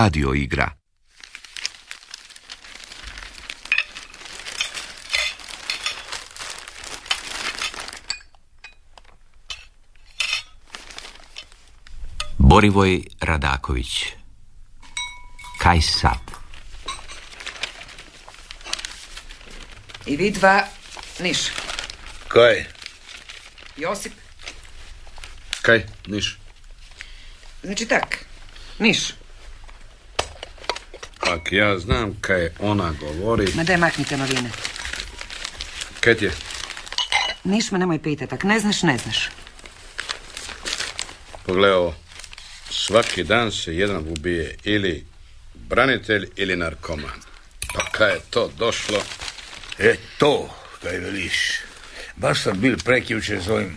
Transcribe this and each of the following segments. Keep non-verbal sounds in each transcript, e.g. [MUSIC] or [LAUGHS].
radio igra. Borivoj Radaković Kaj sad? I vi dva, niš. Kaj? Josip, Kaj? Niš. znači tak, niš. Ak ja znam kaj ona govori. Ma daj maknite novine. Kaj ti je? Niš me nemoj pitat, ak ne znaš, ne znaš. Pogledaj ovo. Svaki dan se jedan ubije ili branitelj ili narkoman. Pa kaj je to došlo? E to, kaj veliš. Baš sam bil prekjučer s ovim,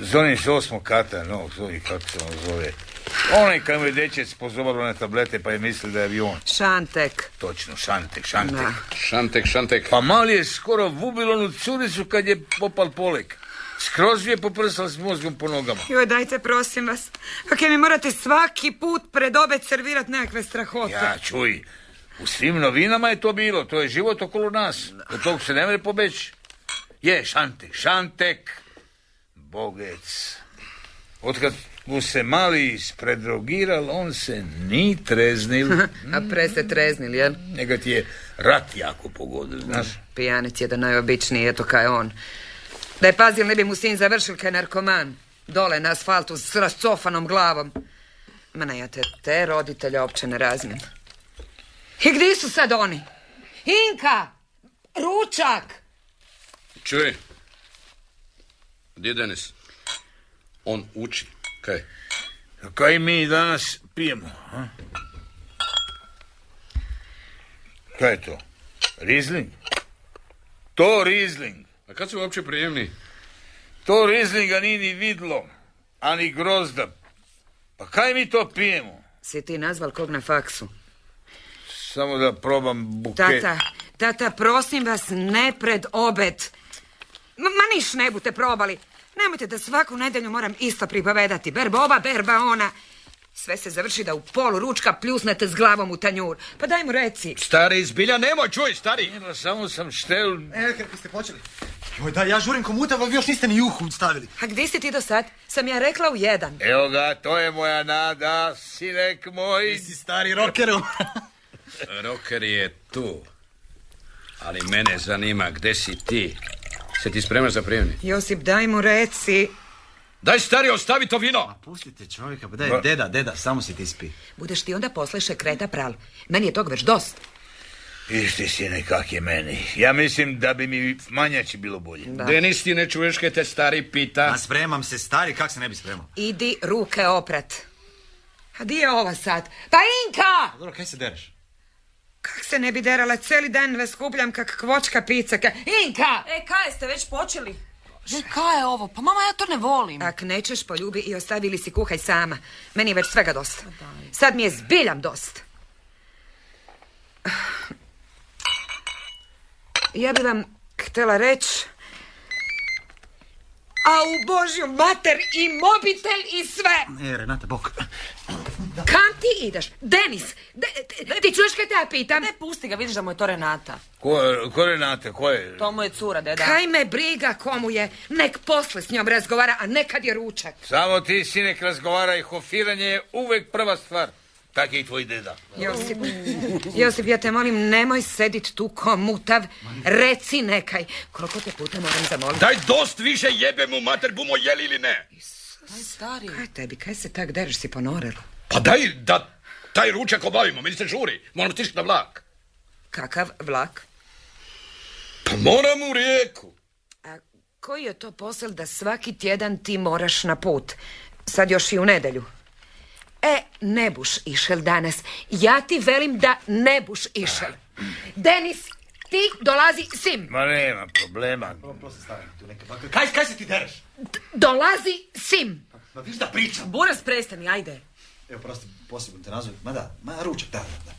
s onim s osmog kata, no, s ovim, kako se on zove. Onaj kaj mu je dečec pozobalo na tablete pa je mislio da je avion. Šantek. Točno, šantek, šantek. Da. Šantek, šantek. Pa mali je skoro vubil onu curicu kad je popal polek. Skroz je poprsal s mozgom po nogama. Joj, dajte, prosim vas. Kak mi morate svaki put pred obed servirat nekakve strahote. Ja, čuj, u svim novinama je to bilo, to je život okolo nas. Od tog se ne može pobeći. Je, šantek, šantek, bogec. Otkad mu se mali ispredrogiral, on se ni treznil. [LAUGHS] A pre ste treznili, jel? Njega ti je rat jako pogodio, znaš. Pijanec je da najobičniji, eto kaj on. Da je pazil, ne bi mu sin završil kaj narkoman. Dole na asfaltu s rascofanom glavom. Ma ne, ja te, te roditelje opće ne razmijem. I gdje su sad oni? Inka! Ručak! Čuj. Gdje je Denis? On uči. Kaj? Kaj mi danas pijemo? A? Kaj je to? Rizling? To Rizling. A kad su uopće prijemni? To Rizlinga nije ni vidlo, ani grozda. Pa kaj mi to pijemo? Si ti nazval kog na faksu? Samo da probam buket. Tata, tata, prosim vas, ne pred obed. Ma, ma niš ne bute probali. Nemojte da svaku nedjelju moram isto pripovedati. Berba ova, berba ona. Sve se završi da u polu ručka pljusnete s glavom u tanjur. Pa daj mu reci. Stari, izbilja nemoj, čuj, stari. Nema, samo sam štel... E, kako ste počeli? Joj, da, ja žurim komuta, vi još niste ni juhu stavili. A gdje si ti do sad? Sam ja rekla u jedan. Evo ga, to je moja nada, sinek moj. Ti si stari rokeru. Roker je tu. Ali mene zanima gdje si ti. Se ti spremaš za prijemni? Josip, daj mu reci. Daj, stari, ostavi to vino. Pustite čovjeka, pa daj, deda, deda, samo si ti spi. Budeš ti onda posle kreta pral. Meni je tog već dost. Isti sine kak je meni. Ja mislim da bi mi manjači bilo bolje. Da. Denis, ti ne čuješ kaj te stari pita? A spremam se, stari, kak se ne bi spremao? Idi ruke oprat. A di je ova sad? Pa Inka! A dobro, kaj se dereš? Kak se ne bi derala, cijeli dan vas skupljam kak kvočka picaka. Inka! E, kaj ste već počeli? E, kaj je ovo? Pa mama, ja to ne volim. Ak nećeš, poljubi i ostavi ili si kuhaj sama. Meni je već svega dosta. Sad mi je zbiljam dost. Ja bi vam htjela reći... A u Božju mater i mobitel i sve! E, Renata, bok. Kam ti ideš? Denis, de, de- ti čuješ kaj te ja pitam? Ne, pusti ga, vidiš da mu je to Renata. Ko, je- ko Renate, ko je? To mu je cura, deda. Kaj me briga komu je? Nek posle s njom razgovara, a nekad je ručak. Samo ti, sinek, razgovaraj, hofiranje je uvek prva stvar. Tak je i tvoj deda. Josip, Josip, ja te molim, nemoj sedit tu ko mutav. Reci nekaj. Koliko te puta moram zamoliti? Daj dost više jebe mu mater, bumo jeli ili ne. Aj, stari. Kaj tebi, kaj se tak dereš si ponorilo? Pa daj da taj ručak obavimo, meni se žuri. Moramo stišti na vlak. Kakav vlak? Pa moram u rijeku. A koji je to posel da svaki tjedan ti moraš na put? Sad još i u nedelju. E, ne buš išel danas. Ja ti velim da ne buš išel. Denis, ti dolazi sim. Ma nema problema. Kaj, kaj se ti dereš? Dolazi sim. Ma viš da pričam. Buras, prestani, ajde. Evo, prosti, posebno te nazovem. Ma da, ma ručak, da, da, da.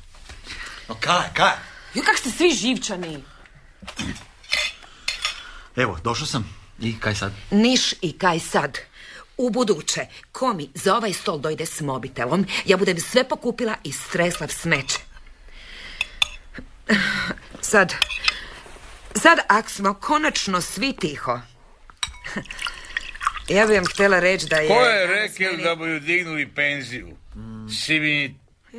No kaj, kaj? Jo, kak ste svi živčani. Evo, došao sam. I kaj sad? Niš i kaj sad. U buduće, komi za ovaj stol dojde s mobitelom, ja budem sve pokupila i stresla v smeće. Sad, sad ak smo konačno svi tiho. Ja bi vam htjela reći da je... Ko je danas rekel meni- da boju dignuli penziju? Si mi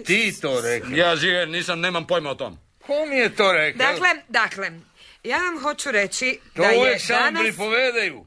ti to rekao? Ja žive, nisam, nemam pojma o tom. Ko mi je to rekao? Dakle, dakle, ja vam hoću reći to da je uvijek samo danas... pripovedaju.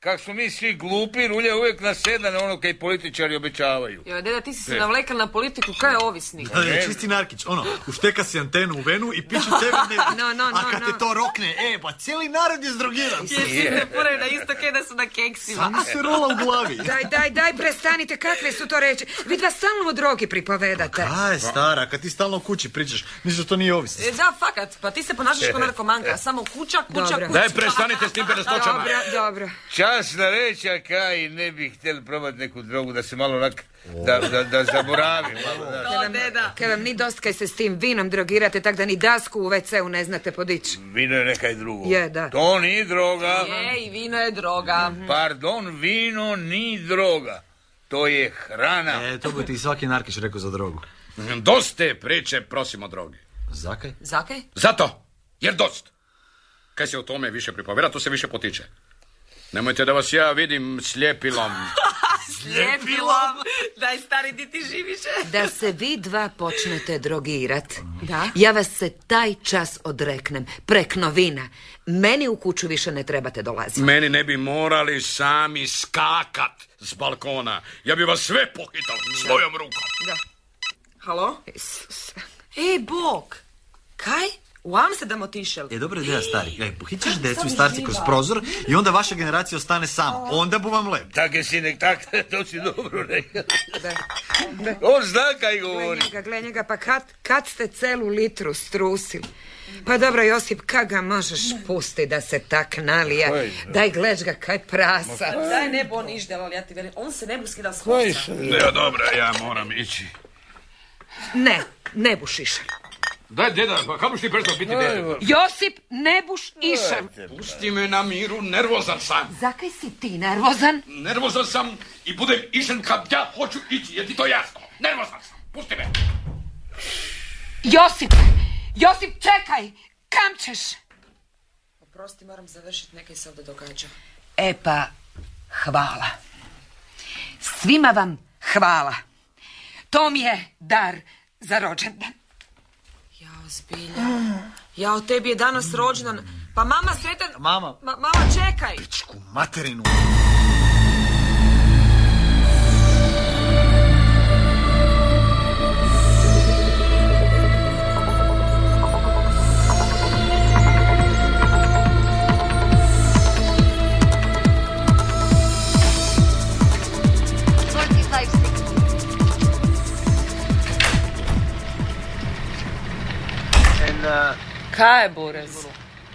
Kak smo mi svi glupi, rulja uvijek na sedane ono kaj političari obećavaju. Joj, deda, ti si se navlekal na politiku, kaj je ovisnik? Da, da, čisti Narkić, ono, ušteka si antenu u venu i pišu tebe ne... No, no, A no, kad no. te to rokne, e, pa cijeli narod je zdrogiran. Jesi se poraju na isto kaj da su na keksima. Samo se rola u glavi. [LAUGHS] Daj, daj, daj, prestanite, kakve su to reči? Vi dva stalno o drogi pripovedate. Aj, stara, kad ti stalno u kući pričaš, misliš da to nije ovisnost. E, Da, fakat, pa ti se ponašaš [LAUGHS] kao narkomanka, samo kuća, kuća, Dobro. kuća. Daj, prestanite s tim. Dobro, dobro. Časna reći, a kaj ne bi htjeli probati neku drogu da se malo onak, da, da, da zaboravi. [LAUGHS] Malo, da. To, deda. Kaj vam ni dost kaj se s tim vinom drogirate, tak da ni dasku u WC-u ne znate podići. Vino je nekaj drugo. Je, da. To nije droga. Je, i vino je droga. Pardon, vino ni droga. To je hrana. E, to bi ti svaki Narkić rekao za drogu. Dost te priče, prosim o drogi. Zakaj? Zakaj? Zato, jer dost. Kaj se o tome više pripovjera, to se više potiče. Nemojte da vas ja vidim sljepilom. [LAUGHS] Ljepilom. Daj, stari, di ti živiš? Da se vi dva počnete drogirat, Da? ja vas se taj čas odreknem, prek novina. Meni u kuću više ne trebate dolaziti. Meni ne bi morali sami skakat s balkona. Ja bi vas sve pohitao svojom rukom. Halo? Isus. Ej, Bog, kaj? U Amsterdam otišel? E, dobra ideja, stari. Ej, pohićeš [LAUGHS] decu i starci kroz prozor i onda vaša generacija ostane sama. Onda bu vam lep. Tak je sinek, tak, [LAUGHS] to si dobro rekao. Da. On zna kaj Gle govori. njega, gle njega, pa kad, kad ste celu litru strusili? Pa dobro, Josip, kad ga možeš pusti da se tak nalija? Daj, gleć ga, kaj prasa. Daj, ne bo on išdel, ali ja ti velim, on se ne bu skidal s horca. Ja, dobro, ja moram ići. Ne, ne buš išao. Daj, deda, pa kako ti prestao biti deda? Josip, ne buš išao. Pusti me na miru, nervozan sam. Zakaj si ti nervozan? Nervozan sam i budem išen kad ja hoću ići, je ti to jasno? Nervozan sam, pusti me. Josip, Josip, čekaj, kam ćeš? Prosti, moram završiti, nekaj se ovdje događa. E pa, hvala. Svima vam hvala. To mi je dar za rođendan. Zbilja. Jao, tebi je danas rođendan. Pa mama sretan... Mama. Ma, mama, čekaj. Pičku materinu. Kaj je, Burez?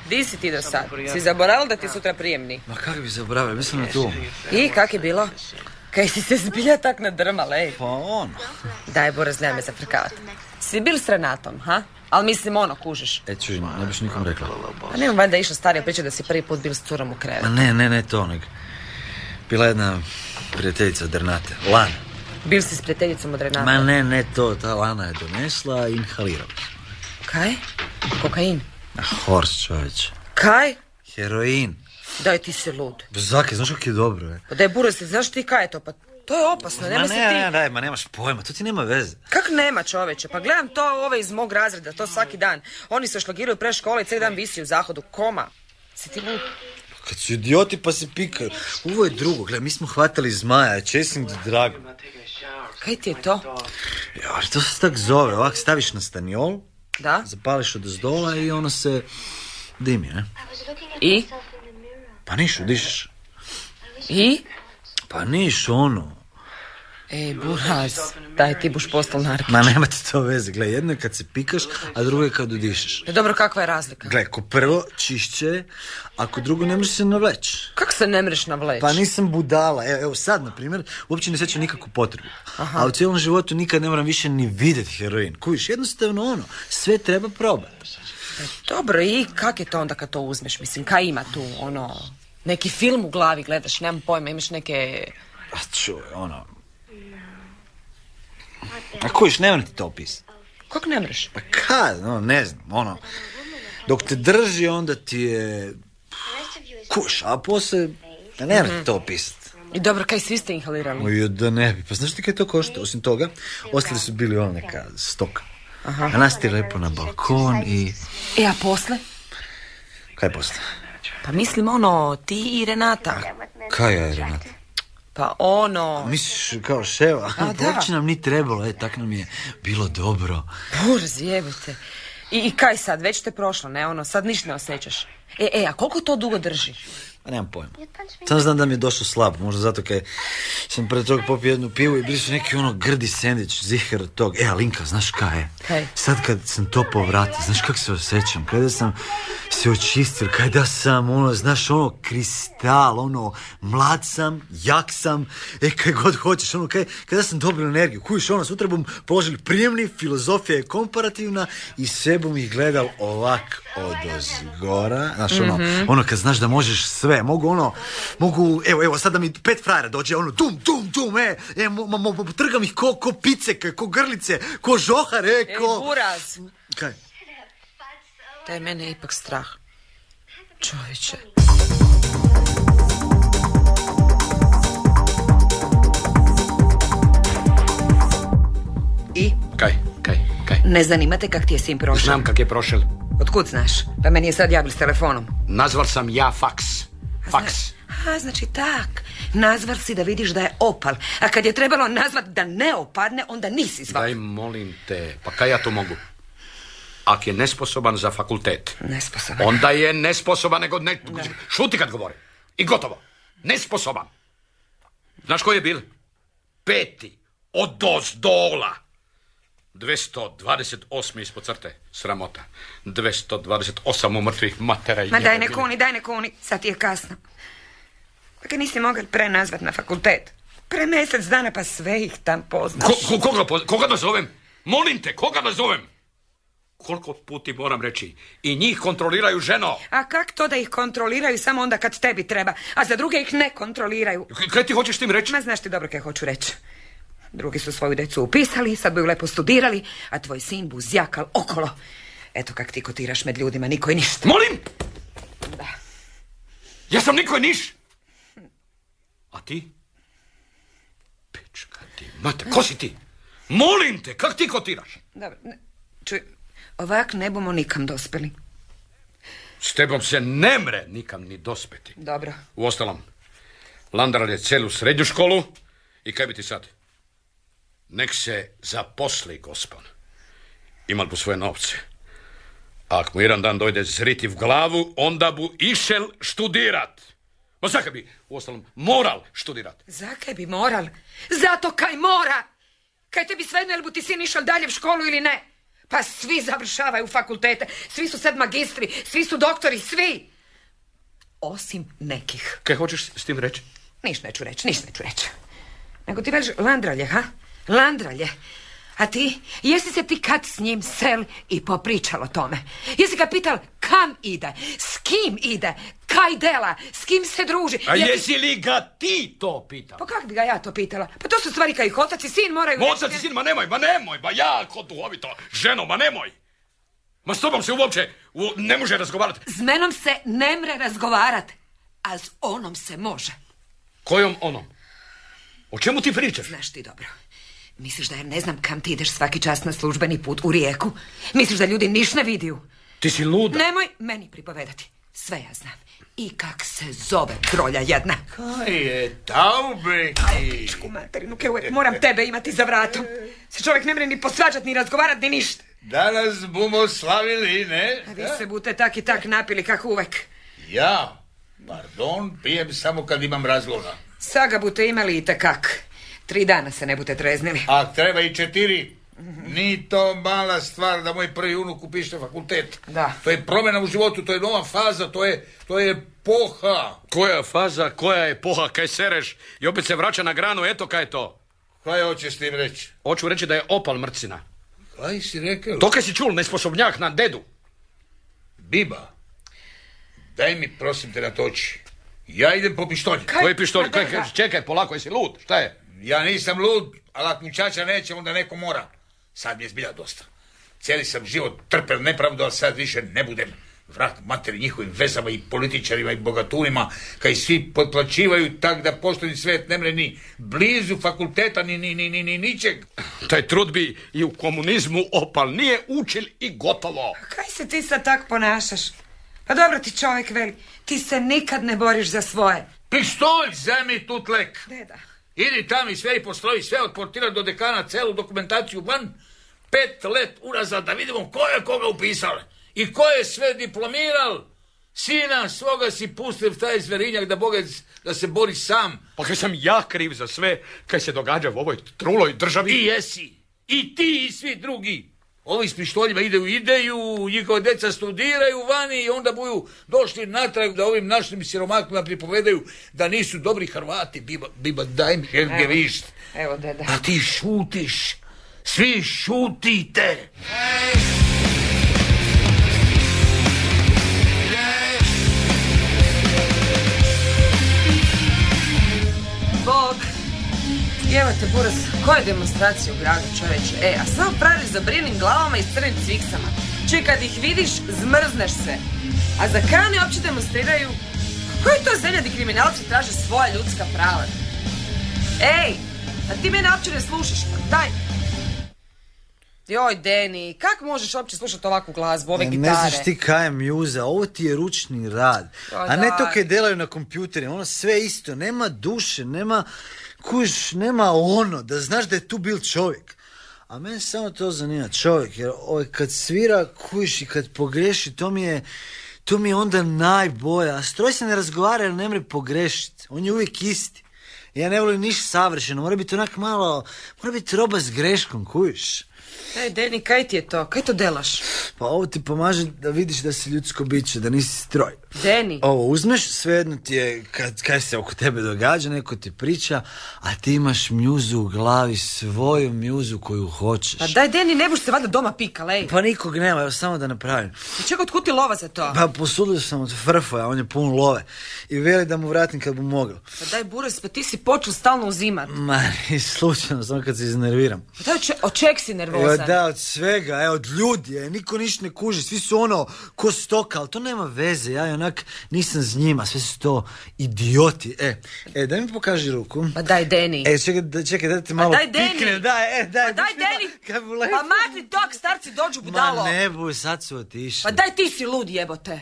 Di si ti do sad? Si zaboravila da ti sutra prijemni? Ma kako bi zaboravio, mislim na to. I, kak je bilo? Kaj si se zbilja tak nadrmala, ej? Pa on. Daj, Burez, nemoj me zafrkavati. Si bil s Renatom, ha? Ali mislim ono, kužiš. E, čuj, ne biš nikom rekla. Pa nema valjda išla starija priča da si prvi put bil s curom u Ma krevetu. ne, ne, ne to, nego. Bila je jedna prijateljica od Renate, Lana. Bil si s prijateljicom od Renata. Ma ne, ne to, ta Lana je donesla i inhalirala. Kaj? Kokain? A horse, čovječ. Kaj? Heroin. Daj ti se lud. Zake, znaš kako je dobro, je? Pa daj, Burez, znaš ti kaj je to? Pa to je opasno, Ma nema ne, se ne, ti... ne, daj, ma nemaš pojma, to ti nema veze. Kak nema čoveče? Pa gledam to ove iz mog razreda, to svaki dan. Oni se šlagiraju pre škole i cijeli dan visi u zahodu. Koma. Si ti lud? Kad su idioti pa se pikaju. Ovo je drugo, gledaj, mi smo hvatali zmaja, chasing the dragon. Kaj ti je to? Ja, to se tak zove, ovak staviš na staniol, Da? zapališ od zdola i ono se dimi, ne? I? Pa nišu, dišeš. I? Pa niš, ono. Ej, buraz, daj ti buš postal narki. Ma nema ti to veze, gle, jedno je kad se pikaš, a drugo je kad udišeš. E, Dobro, kakva je razlika? Gle, ko prvo čišće, je, ako drugo ne možeš se navleć. Kako se ne mreš na vleć? Pa nisam budala, evo, evo sad, na primjer, uopće ne sjećam nikakvu potrebu. A u cijelom životu nikad ne moram više ni vidjeti heroin. Kuviš, jednostavno ono, sve treba probati. Dobro, i kak je to onda kad to uzmeš? Mislim, kaj ima tu, ono, neki film u glavi gledaš, nemam pojma, imaš neke A čuj, ono... A kojiš, ne ti to opisati. Kako ne mreš? Pa kad, no, ne znam, ono... Dok te drži, onda ti je... Kuš, a poslije... Pa ne ti to opisati. I dobro, kaj svi ste inhalirali? Oj, da ne bi. Pa znaš ti kaj to košta? Osim toga, ostali su bili ono neka stoka. Aha. A nas ti lepo na balkon i... E, a posle? Kaj posle? Pa mislim ono, ti i Renata. Kaj je Renata? Pa ono... Misliš kao ševa? A, da. Uopće nam ni trebalo, e, tak nam je bilo dobro. Burz, jebite. I, I kaj sad, već te prošlo, ne ono, sad ništa ne osjećaš. E, e, a koliko to dugo drži? Pa nemam pojma. Sam znam da mi je došao slab, možda zato kaj sam pred tog popio jednu pivu i bili su neki ono grdi sendić, ziher od tog. E, Alinka, znaš kaj je? Kaj? Sad kad sam to povratio, znaš kako se osjećam? Kada sam se očistio, kada sam, ono, znaš, ono, kristal, ono, mlad sam, jak sam, e, kaj god hoćeš, ono, kaj, kada sam dobio energiju, kujiš, ono, sutra bom položili prijemni, filozofija je komparativna i sve bom ih gledal ovak od ozgora, znaš, ono, ono, kad znaš da možeš sve, mogu, ono, mogu, evo, evo, sad da mi pet frajera dođe, ono, dum, dum, dum, e, e, mo, mo, mo, trgam ih ko, ko piceke, ko grlice, ko žohar, e, Ej, ko... buraz! Kaj? Da je mene ipak strah. Čovječe. I? Kaj, kaj, kaj? Ne zanima te kak ti je sin prošao? Znam kak je prošel. Otkud znaš? Pa meni je sad javili s telefonom. Nazval sam ja faks. Faks. A, znači tak. Nazvar si da vidiš da je opal. A kad je trebalo nazvat da ne opadne, onda nisi zvao. Daj, molim te, pa kaj ja to mogu? Ak je nesposoban za fakultet, Nesposoban. onda je nesposoban nego ne... Šuti kad govori. I gotovo. Nesposoban. Znaš koji je bil? Peti. Od dos dola. 228 ispod crte. Sramota. 228 umrtvih matera i Ma daj ne kuni, daj ne kuni. Sad ti je kasno. Pa kad nisi mogli pre nazvat na fakultet? Pre mjesec dana pa sve ih tam poznaš. Ko, ko- koga, koga da zovem? Molim te, koga da zovem? Koliko puti moram reći? I njih kontroliraju ženo. A kak to da ih kontroliraju samo onda kad tebi treba, a za druge ih ne kontroliraju? Kaj ti hoćeš tim reći? Ma znaš ti dobro kaj hoću reći. Drugi su svoju decu upisali, sad bi ju lepo studirali, a tvoj sin bu zjakal okolo. Eto kak ti kotiraš med ljudima, niko i ništa. Molim! Da. Ja sam niko i niš. A ti? Pička ti, mate, ko si ti? Molim te, kak ti kotiraš? Dobro, ne, čuj, ovak ne bomo nikam dospeli. S tebom se ne mre nikam ni dospeti. Dobro. Uostalom, Landral je celu srednju školu i kaj bi ti sad? Nek se zaposli, gospon. Imal bu svoje novce. A ak mu jedan dan dojde zriti v glavu, onda bu išel študirat. Ma zakaj bi, uostalom, moral študirat. Zakaj bi moral? Zato kaj mora! Kaj tebi svejedno, jel bu ti sin išao dalje u školu ili ne? Pa svi završavaju fakultete, svi su sad magistri, svi su doktori, svi! Osim nekih. Kaj hoćeš s tim reći? Niš neću reći, niš neću reći. Nego ti veliš Landralje, ha? Landralje. A ti, jesi se ti kad s njim sel i popričal o tome? Jesi ga pital kam ide, s kim ide, kaj dela, s kim se druži? A Jesi- jesi li ga ti to pitao? Pa kako bi ga ja to pitala? Pa to su stvari kaj ih otac i sin moraju... Otac i sin, ma nemoj, ma nemoj, ma ja ko duhovito, ženo, ma nemoj. Ma s tobom se uopće u- ne može razgovarati. S menom se ne mre razgovarat, a s onom se može. Kojom onom? O čemu ti pričaš? Znaš ti dobro. Misliš da ja ne znam kam ti ideš svaki čas na službeni put u rijeku? Misliš da ljudi niš ne vidiju? Ti si luda. Nemoj meni pripovedati. Sve ja znam. I kak se zove trolja jedna. Kaj je taubeki? Pičku materinu, kaj uvijek moram tebe imati za vratom. Se čovjek ne mre ni posvađat, ni razgovarat, ni ništa. Danas bumo slavili, ne? A vi se bute tak i tak napili, kako uvek. Ja, pardon, pijem samo kad imam razloga. Saga bute imali i takak. Tri dana se ne bute treznili. A treba i četiri. Ni to mala stvar da moj prvi unuk upiše fakultet. Da. To je promjena u životu, to je nova faza, to je, to je poha. Koja faza, koja je poha, kaj sereš i opet se vraća na granu, eto kaj je to. Kaj hoćeš s tim reći? Hoću reći da je opal mrcina. Kaj si rekao? To kaj si čul, nesposobnjak na dedu. Biba, daj mi prosim te natoči. Ja idem po pištolj. Koji pištolj? Kaj, kaj, čekaj, polako, jesi lud? Šta je? Ja nisam lud, ali ako mi čača neće, onda neko mora. Sad mi je zbilja dosta. Cijeli sam život trpel nepravdu, ali sad više ne budem. Vrat materi njihovim vezama i političarima i bogatunima, kaj svi potplaćivaju tak da pošteni svet ne ni blizu fakulteta, ni, ni, ni, ni, ni ničeg. Taj trud bi i u komunizmu opal. Nije učil i gotovo. Kaj se ti sad tak ponašaš? Pa dobro ti čovjek veli, ti se nikad ne boriš za svoje. Pištolj, zemi tutlek. Deda. Idi tam i sve i postroji, sve od portira do dekana, celu dokumentaciju van. Pet let unazad da vidimo ko je koga upisal. I ko je sve diplomiral. Sina svoga si pustio taj zverinjak da bogec da se bori sam. Pa kaj sam ja kriv za sve kaj se događa u ovoj truloj državi? I jesi. I ti i svi drugi. Ovi s pištoljima ide u ideju, njihova deca studiraju vani i onda budu došli natrag da ovim našim siromakima pripovedaju da nisu dobri Hrvati. Biba, biba daj mi višt. Evo, deda. A ti šutiš. Svi šutite. Bog. Evo te, Buras, koje demonstracije u gradu, čoveče? E, a samo praviš za brinim glavama i crnim cviksama. Čuj, kad ih vidiš, zmrzneš se. A za kani uopće demonstriraju? Koji to zemlja di kriminalci traže svoja ljudska prava? Ej, a ti mene uopće ne slušaš, pa daj. Joj, Deni, kak možeš uopće slušati ovakvu glazbu, ove E, gitare? Ne znaš ti kaj je mjuza, ovo ti je ručni rad. Pa A ne to kaj delaju na kompjuterima, ono sve isto, nema duše, nema, kuš, nema ono, da znaš da je tu bil čovjek. A mene samo to zanima, čovjek, jer ovaj, kad svira, kuš i kad pogreši, to mi je, to mi je onda najbolje. A stroj se ne razgovara jer ne mre pogrešiti, on je uvijek isti. Ja ne volim ništa savršeno, mora biti onak malo, mora biti roba s greškom, kuš. Ej, Deni, kaj ti je to? Kaj to delaš? Pa ovo ti pomaže da vidiš da si ljudsko biće, da nisi stroj. Deni. Ovo uzmeš, svejedno ti je kad, kaj se oko tebe događa, neko ti priča, a ti imaš mjuzu u glavi, svoju mjuzu koju hoćeš. Pa daj, Deni, ne buš se valjda doma pikal, ej. Pa nikog nema, evo samo da napravim. Čekaj, otkud ti lova za to? Pa posudio sam od Frfoja, on je pun love. I veli da mu vratim kad bu mogao. Pa daj, Buras, pa ti si počeo stalno uzimat. Ma, ni slučajno, samo kad se iznerviram. Pa daj, čeg si Evo nervozan? da, od svega, evo, od ljudi, e, niko ništa ne kuži, svi su ono, ko stoka, ali to nema veze, ja i onak nisam s njima, sve su to idioti. E, e, daj mi pokaži ruku. Pa daj, Deni. E, čekaj, da, čekaj, da ti Pa malo daj, Deni. piknem, daj, e, daj. Pa daj, Deni. Pa makni tok, starci dođu budalo. Ma ne buj, sad su otišli. Pa daj, ti si lud, jebote.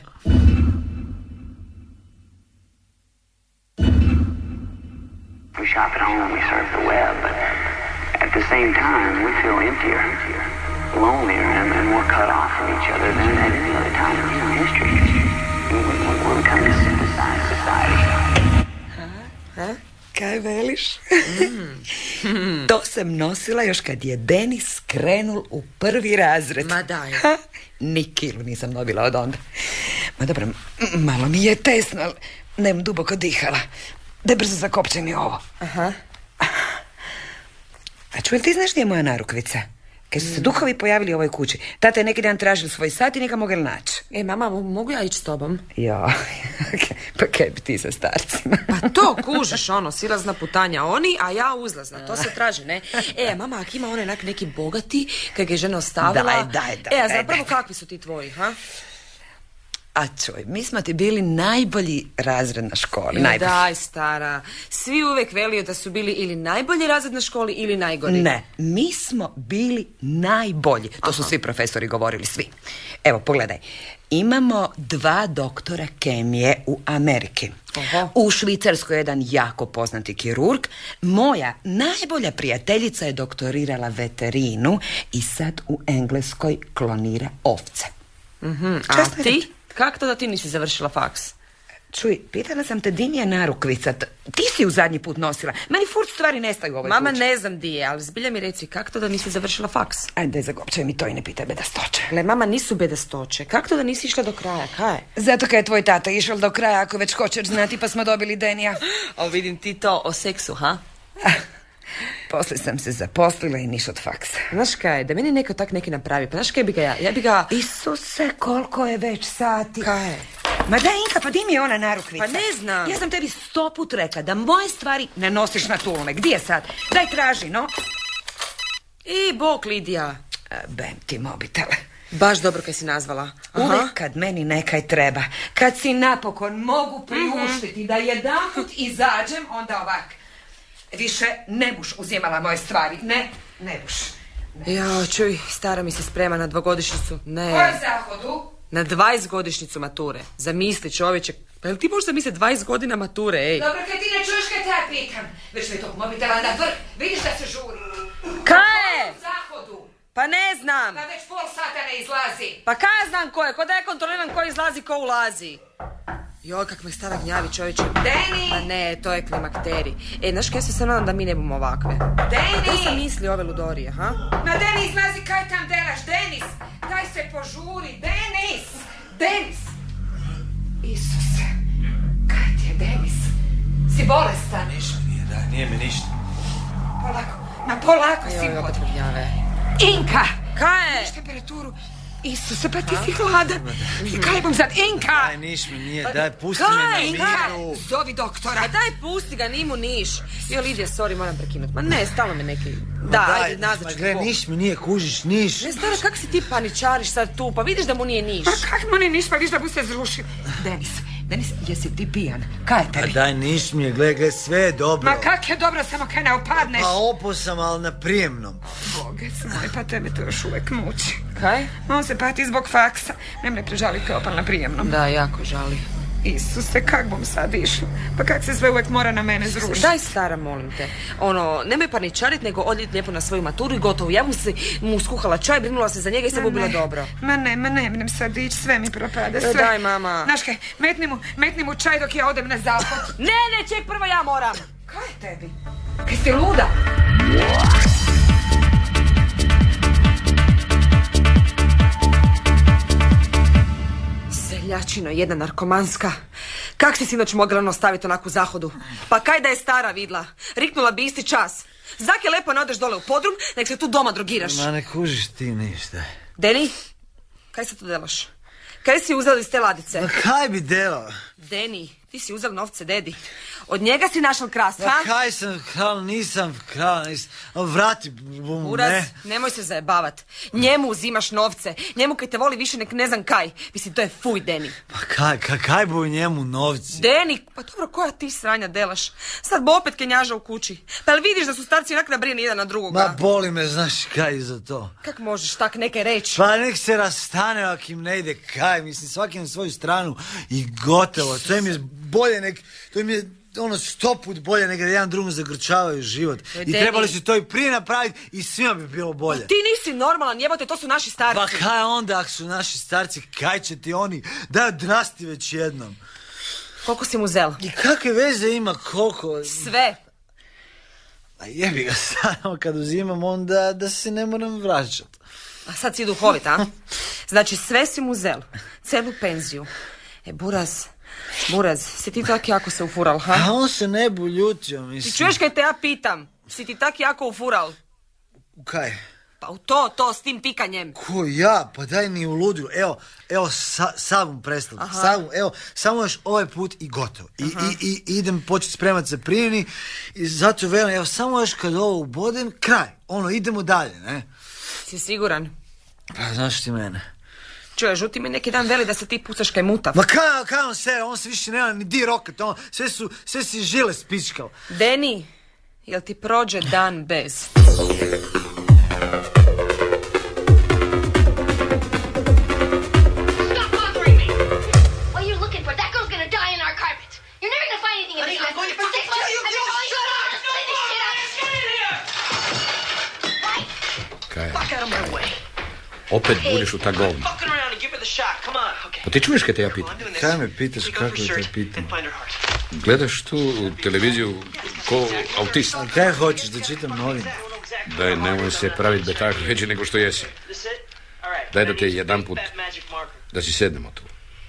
We shop at home, we surf the web, but at the same time, we feel emptier, lonelier, and, and more cut off from each other than at any other time in human history. We- we- We're becoming a synthesized society. Kaj veliš? [LAUGHS] to sam nosila još kad je Denis krenul u prvi razred. Ma daj. Ha, Ni kilu nisam dobila od onda. Ma dobro, malo mi je tesno, ali nemam duboko dihala. Da brzo zakopče mi ovo. Aha. A čuj, ti znaš gdje je moja narukvica? Kad su se duhovi pojavili u ovoj kući, tata je neki dan tražio svoj sat i nika mogel naći. E, mama, mo- mogu ja ići s tobom? Ja, [LAUGHS] pa kaj bi ti sa starcima? Pa to kužiš, ono, silazna putanja oni, a ja uzlazna, to se traži, ne? E, mama, ako ima onaj neki bogati, kad ga je žena ostavila... Daj, daj, daj, E, a daj, zapravo daj. kakvi su ti tvoji, ha? A čuj, mi smo ti bili najbolji razred na školi, najbolji. Daj, stara. Svi uvek veliju da su bili ili najbolji razred na školi ili najgori. Ne, mi smo bili najbolji. To su svi profesori govorili, svi. Evo, pogledaj. Imamo dva doktora kemije u Ameriki. Oho. U Švicarskoj je jedan jako poznati kirurg. Moja najbolja prijateljica je doktorirala veterinu i sad u Engleskoj klonira ovce. Mhm, Šta A ti? Kako to da ti nisi završila faks? Čuj, pitala sam te di je narukvica. Ti si ju zadnji put nosila. Meni furt stvari nestaju u ovoj Mama kući. ne znam di je, ali zbilja mi reci, kako to da nisi završila faks? Ajde, zagopčaj mi to i ne pitaj bedastoće. Gle, mama nisu bedastoće. Kako to da nisi išla do kraja, kaj? Zato kad je tvoj tata išao do kraja, ako već hoćeš znati, pa smo dobili Denija. [GASPS] O, vidim ti to o seksu, ha? [LAUGHS] Poslije sam se zaposlila i niš od faksa. Znaš kaj, da meni neko tak neki napravi, pa znaš kaj bi ga ja, ja bi ga... Isuse, koliko je već sati. Kaj? Ma da, Inka, pa di mi je ona narukvica? Pa ne znam. Ja sam tebi sto put rekla da moje stvari ne nosiš na tulme. Gdje je sad? Daj traži, no. I bok, Lidija. Bem ti mobitele. Baš dobro kaj si nazvala. Aha. Uvijek kad meni nekaj treba, kad si napokon mogu priuštiti da jedanput izađem, onda ovak. Više ne buš uzimala moje stvari. Ne, ne buš. Ja, čuj, stara mi se sprema na dvogodišnjicu. Ne, zahodu? na 20 godišnjicu mature. Zamisli čovječe, pa jel ti možeš zamisliti 20 godina mature, ej? Dobro, kad ti ne čuješ kad te ja pitam. Već mi tog mobitela na vrh, vidiš da se žuri. Kaj? U zahodu, Pa ne znam. kad već pol sata ne izlazi. Pa kaj ja znam ko je? Ko da ja kontroliram ko izlazi, ko ulazi? Joj, kak me stara gnjavi čovječe. Deni! Ma ne, to je klimakteri. E, znaš kaj ja se sad nadam da mi ne bomo ovakve? Deni! Kaj sam misli ove ludorije, ha? Ma Deni, izlazi kaj tam delaš, Denis! Daj se požuri, Denis! Denis! Isuse, kaj ti je, Denis? Si bolestan? Ništa nije, da, nije mi ništa. Polako, ma polako si Joj, opet me gnjave. Inka! Kaj je? Viš temperaturu? Isuse, pa ti si hladan. I kaj bom sad? Inka! Daj, niš mi nije, daj, pusti Kaj, me na Inka! miru. Zovi doktora. Pa daj pusti ga, nimu niš. Jo, Lidija, sorry, moram prekinuti. Ma ne, stalo me neki... Da, Daj, ajde, nazvat ma ću gle, niš mi nije, kužiš, niš. Ne, stara, kak si ti paničariš sad tu? Pa vidiš da mu nije niš. Pa kak mu ni niš, pa viš da bu se zrušio. Denis, Denis, jesi ti pijan? Kaj je Pa tebi? daj, niš mi je, gle, gle, sve je dobro. Ma kak je dobro, samo kaj ne opadneš. Pa opo sam, ali na prijemnom. Bogec moj, pa tebe to još uvek muči. Kaj? On se pati zbog faksa. Nemoj prežaliti kao opal na prijemnom. Da, jako žali. Isuse, kak bom sad išla? Pa kak se sve uvek mora na mene zrušiti? Daj stara, molim te. Ono, nemoj paničarit, nego odljeti lijepo na svoju maturu i gotovo. Ja mu se mu skuhala čaj, brinula se za njega i sve mu bilo dobro. Ma ne, ma ne, nem sad ići, sve mi propade, sve. daj, mama. Znaš kaj, metni mu, metni mu čaj dok ja odem na zapad. Ne, ne, ček, prvo ja moram. Kaj je tebi? Kaj si luda? Seljačino, jedna narkomanska. Kak si sinoć mogla ono staviti onako u zahodu? Pa kaj da je stara vidla? Riknula bi isti čas. Zake lepo ne odeš dole u podrum, nek se tu doma drogiraš. Ma ne kužiš ti ništa. Deni, kaj se tu delaš? Kaj si uzela iz te ladice? Ma kaj bi delao? Deni, ti si uzela novce dedi. Od njega si našel krast, ha? kaj sam kral, nisam kral, nisam. Vrati bumu, Uraz, ne. nemoj se zajebavat. Njemu uzimaš novce. Njemu kaj te voli više nek ne znam kaj. Mislim, to je fuj, Deni. Pa kaj, kaj, kaj bu njemu novci? Deni, pa dobro, koja ti sranja delaš? Sad bo opet kenjaža u kući. Pa jel vidiš da su starci onak nabrijeni jedan na drugoga? Ma boli me, znaš kaj za to. Kak možeš tak neke reći? Pa nek se rastane ako im ne ide kaj, mislim svaki na svoju stranu i gotovo. To im je bolje nek, to im je ono sto put bolje nego da jedan drugom zagrčavaju život. I trebali su to i prije napraviti i svima bi bilo bolje. Ti nisi normalan, jebote, to su naši starci. Pa kaj onda ako su naši starci, kaj će ti oni? Daj odrasti već jednom. Koliko si mu zel? I kakve veze ima koliko? Sve. A jebi ga [LAUGHS] samo kad uzimam onda da se ne moram vraćati. A sad si duhovit, a? [LAUGHS] Znači, sve si mu zel. Celu penziju. E, Buraz, Buraz, si ti tak jako se ufural, ha? A on se ne bu ljutio, mislim. Ti čuješ kaj te ja pitam? Si ti tak jako ufural? Kaj? Pa u to, to, s tim pikanjem. Ko ja? Pa daj ni u ludilu. Evo, evo, sa, mu prestalo. Mu- evo, samo još ovaj put i gotovo. I, i, i idem početi spremati se prijeni. I zato velim, evo, samo još kad ovo ubodem, kraj. Ono, idemo dalje, ne? Si siguran? Pa, znaš ti mene. Čuje, žuti mi neki dan veli da se ti pucaš kaj mutav. Ma kaj, kaj on se, on se više nema ni di rokat, on, sve su, sve si žile spičkal. Deni, jel ti prođe dan bez? Kaj. Opet budiš u ta govna. Pa ti čuješ kaj te ja pitam? Kaj me pitaš, kako te pitam? Gledaš tu televiziju ko autist. A kaj hoćeš da čitam novine? Daj, nemoj se praviti betak veći nego što jesi. Daj da te magic marker. Da si sednemo tu.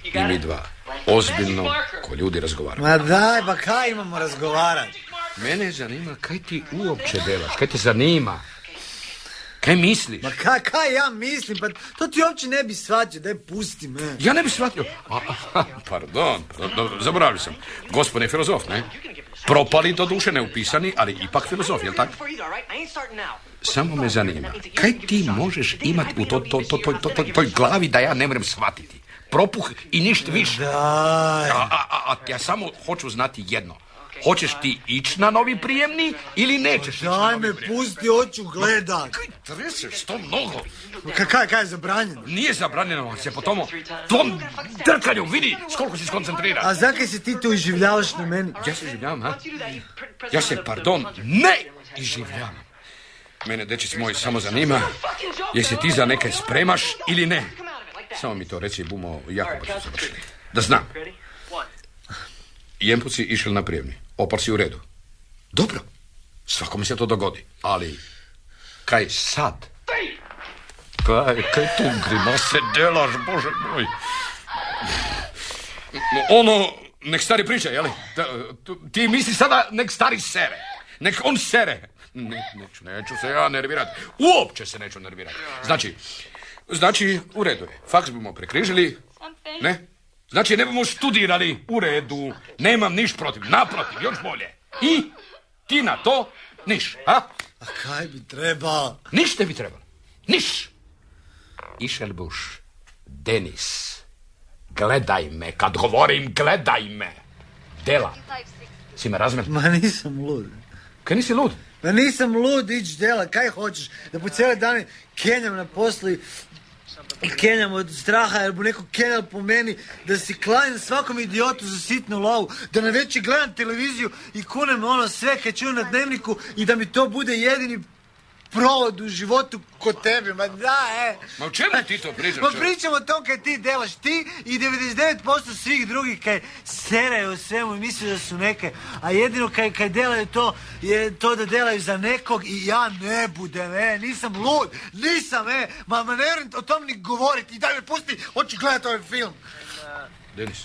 I mi dva. Ozbiljno, ko ljudi razgovaramo. Ma daj, pa kaj imamo razgovarati? Mene zanima kaj ti uopće delaš, kaj te zanima. Kaj misliš? Ma kaj, kaj ja mislim, pa to ti uopće ne bi shvatio, daj pusti me. Ja ne bi shvatio. A, a, pardon, do- zaboravio sam. Gospodin je filozof, ne? Propali do duše neupisani, ali ipak filozof, jel tako? Samo me zanima, kaj ti možeš imati u to, to, to, to, to, to, toj glavi da ja ne moram shvatiti? Propuh i ništa više. A, a, a ja samo hoću znati jedno. Hoćeš ti ići na novi prijemni ili nećeš ići na Daj me, pusti, hoću gledat. Kaj treseš to mnogo? Ka, kaj, kaj je zabranjeno? Nije zabranjeno se po tomu tvom drkanju, vidi s koliko si skoncentriran. A zakaj se ti to iživljavaš na meni? Ja se življavam, ha? Ja se, pardon, ne iživljavam. Mene, dečić moj, samo zanima, jesi ti za neke spremaš ili ne? Samo mi to reci, bumo jako brzo završili. Da znam. One. Jemput si išel na prijemni. Opar si u redu. Dobro. Svakome se to dogodi. Ali, kaj sad? Kaj, kaj tu grimase delaš, bože moj? Ono, nek stari priča, jeli? Ti misli sada nek stari sere. Nek on sere. Ne, neću, neću se ja nervirat. Uopće se neću nervirat. Znači, znači, u redu je. Faks bomo prekrižili. Ne? Znači, ne bomo studirali. U redu. Nemam niš protiv. Naprotiv, još bolje. I ti na to niš, a? A kaj bi trebao? Niš ne bi trebalo. Niš. Išel buš. Denis. Gledaj me. Kad govorim, gledaj me. Dela. Si me razumel? Ma nisam lud. Kaj nisi lud? Ma nisam lud, ić dela, kaj hoćeš? Da po cijele dane kenjam na poslu i i kenjam od straha jer bu neko kenjal po meni, da si klanjam svakom idiotu za sitnu lavu, da na veći gledam televiziju i kunem ono sve kaj čujem na dnevniku i da mi to bude jedini provod u životu kod tebe, ma da, e. Ma o čemu ti to pričaš? Ma pričamo o tom kaj ti delaš, ti i 99% svih drugih kaj seraju o svemu i misle da su neke, a jedino kaj, kaj delaju to je to da delaju za nekog i ja ne budem, e, nisam lud, nisam, e, ma, ma ne vjerujem o tom ni govoriti, daj me pusti, hoću gledati ovaj film. Denis.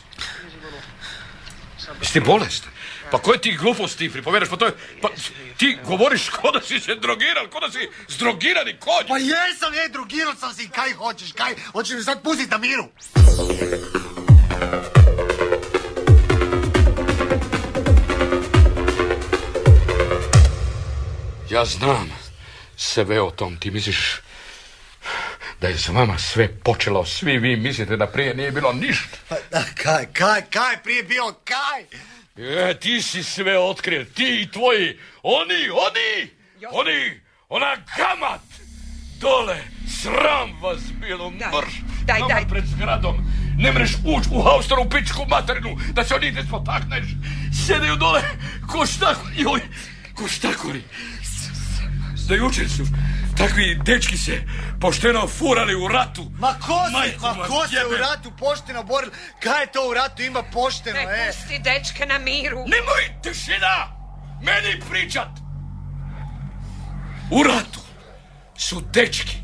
Jesi ti bolestan? Pa koje ti gluposti pripovjedaš? Pa to je... Pa ti govoriš ko da si se drogiral, ko da si zdrogirani konj. Pa jesam, je, drugirao sam si, kaj hoćeš, kaj, hoćeš mi sad pustiti na miru. Ja znam sve o tom. Ti misliš da je s vama sve počelo. Svi vi mislite da prije nije bilo ništa. Pa, da, kaj, kaj, kaj, prije bilo, kaj? E, ti si sve otkrio. Ti i tvoji. Oni, oni, oni, ona gamat. Dole, sram vas bilo mrš. daj, Tamo daj. pred zgradom. Ne mreš uć u haustaru pičku materinu, da se odite spotakneš. Sjedaju dole, ko štakori, joj, ko štakori. Do jučer su takvi dečki se pošteno furali u ratu. Ma ko se, Majku ma ko se u ratu pošteno boril? Kaj je to u ratu ima pošteno, Ne, e? pusti dečke na miru. Nemoj tišina! Meni pričat! U ratu su dečki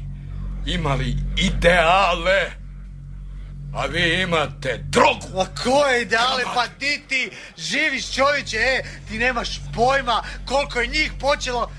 imali ideale, a vi imate drogu. Ma koje ideale, pa ti ti živiš čovječe, e, ti nemaš pojma koliko je njih počelo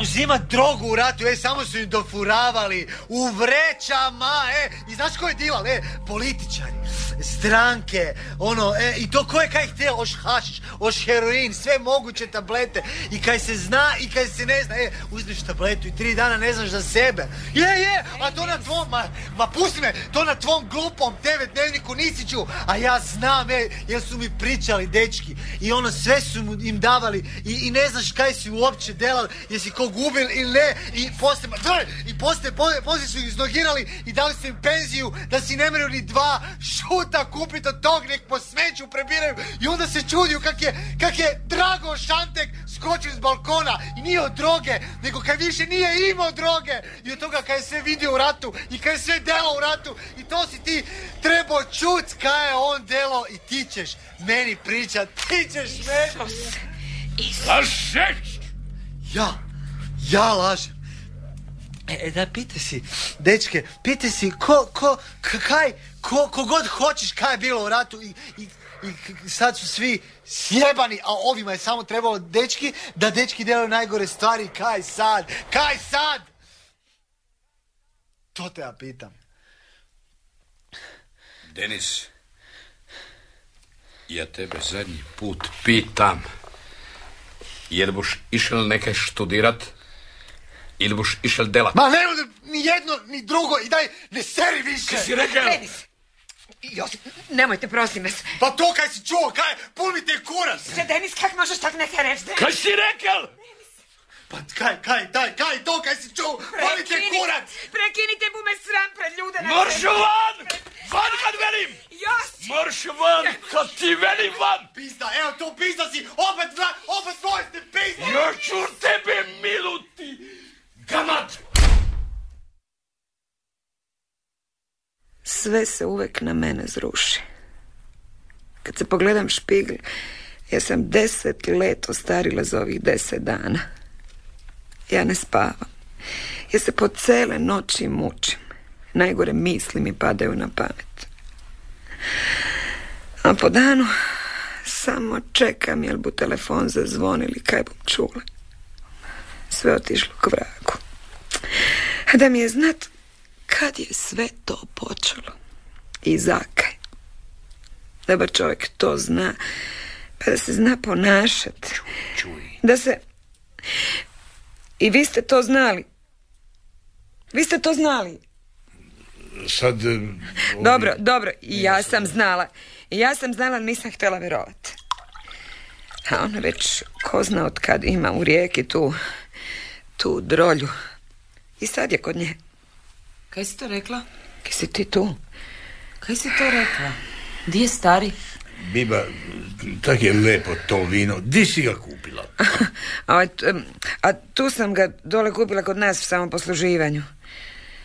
uzimat drogu u ratu, e, samo su im dofuravali. U vrećama, e, i znaš ko je dilal, e, političari, stranke, ono, e, i to ko je kaj htio, oš hašiš, oš heroin, sve moguće tablete, i kaj se zna i kaj se ne zna, e, uzmeš tabletu i tri dana ne znaš za sebe, je, je, a to na tvom, ma, ma pusti me, to na tvom glupom TV dnevniku nisi čuo, a ja znam, e, jer su mi pričali dečki, i ono, sve su im davali, i, i ne znaš kaj si uopće delali, jesi ko gubil ili ne, i poslije, i poslije, poslije, su ih iznogirali i dali su im penziju, da si ne ni dva šuta kupiti od tog, nek po smeću prebiraju, i onda se čudio kak je, kak je Drago Šantek skočio s balkona, i nije od droge, nego kaj više nije imao droge, i od toga kaj je sve vidio u ratu, i kaj je sve delo u ratu, i to si ti trebao čut kaj je on delo, i ti ćeš meni pričat, ti ćeš meni... Lažeš! Ja, ja lažem. E, e, da, pitaj si, dečke, pitaj si ko, ko, kaj, ko, ko god hoćeš kaj je bilo u ratu i, i, i sad su svi sjebani, a ovima je samo trebalo dečki, da dečki delaju najgore stvari, kaj sad, kaj sad? To te ja pitam. Denis, ja tebe zadnji put pitam, jel boš išel nekaj študirat, ili boš išel delat? Ma ne ni jedno, ni drugo i daj, ne seri više. si rekao? Denis! Josip, nemojte, prosim vas. Pa to kaj si čuo, kaj, pun mi te kurac. Če, Denis, kak možeš tak nekaj reći? Denis? Kaj si rekao? Pa kaj, kaj, daj, kaj, to kaj si čuo, pun mi te Prekini- kurac. Prekinite bu me sram pred ljude cesti. van! Van kad velim! Josip! Marš van kad ti velim van! Pizda, evo tu pizda si, opet vla, opet svoj ste pizda. Ja ću tebe miluti! Gamat! Sve se uvek na mene zruši. Kad se pogledam špigl, ja sam deset let ostarila za ovih deset dana. Ja ne spavam. Ja se po cele noći mučim. Najgore misli mi padaju na pamet. A po danu samo čekam jel bu telefon zazvonili kaj bum čula. Sve otišlo k vragu. A da mi je znat kad je sve to počelo i zakaj. Da bar čovjek to zna, pa da se zna ponašati. Da se... I vi ste to znali. Vi ste to znali. Sad... e, Dobro, dobro, i ja sam znala. I ja sam znala, nisam htjela vjerovati. A ona već, ko zna od kad ima u rijeki tu, tu drolju. I sad je kod nje. Kaj si to rekla? Kaj si ti tu? Kaj si to rekla? Di je stari? Biba, tak je lepo to vino. Di si ga kupila? [LAUGHS] A, a tu sam ga dole kupila kod nas u samoposluživanju.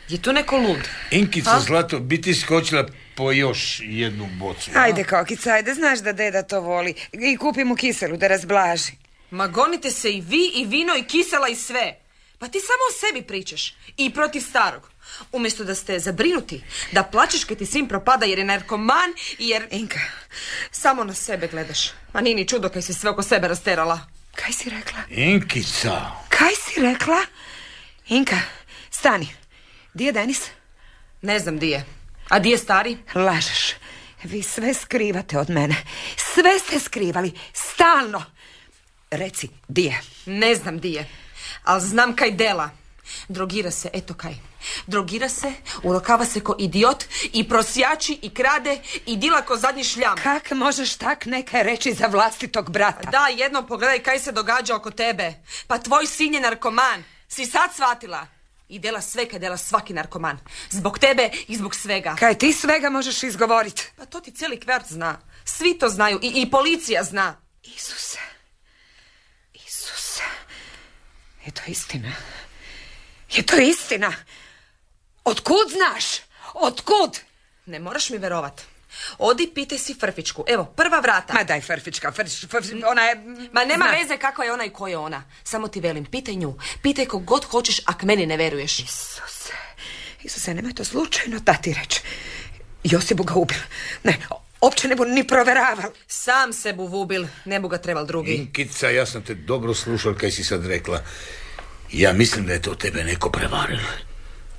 Je tu neko lud? Inkica Zlato, bi ti skočila po još jednu bocu. a? Ajde, kokica, ajde, znaš da deda to voli. I kupi mu kiselu da razblaži. Ma gonite se i vi, i vino, i kisela, i sve. Pa ti samo o sebi pričaš. I protiv starog. Umjesto da ste zabrinuti, da plačeš kad ti svim propada jer je narkoman i jer... Inka, Samo na sebe gledaš. Ma nije ni čudo kaj si sve oko sebe rasterala. kaj si rekla? Inkica, Kaj si rekla? Inka, stani. Di je Denis? Ne znam di je. A di je stari? Lažeš. Vi sve skrivate od mene. Sve ste skrivali. Stalno. Reci, di je? Ne znam di je. Ali znam kaj dela. Drogira se, eto kaj. Drogira se, urokava se ko idiot i prosjači i krade i dila ko zadnji šljam. Kak možeš tak nekaj reći za vlastitog brata? Da, jednom pogledaj kaj se događa oko tebe. Pa tvoj sin je narkoman. Si sad shvatila? I dela sve kaj dela svaki narkoman. Zbog tebe i zbog svega. Kaj ti svega možeš izgovoriti? Pa to ti cijeli kvart zna. Svi to znaju i, i policija zna. Isuse. Isuse. Je to istina? Je to istina? Otkud znaš? Otkud? Ne moraš mi verovat. Odi pitaj si Frfičku. Evo, prva vrata. Ma daj, Frfička, Frfička, Frfička, ona je... Ma nema Zna. veze kako je ona i ko je ona. Samo ti velim, pitaj nju. Pitaj kog god hoćeš, ak meni ne veruješ. Isuse, Isuse, nemoj to slučajno tati reći. Josip bu ga ubil. Ne, opće ne bu ni proveraval. Sam se bu vubil, ne bu ga trebal drugi. Inkica, ja sam te dobro slušal kaj si sad rekla. Ja mislim da je to tebe neko prevarilo.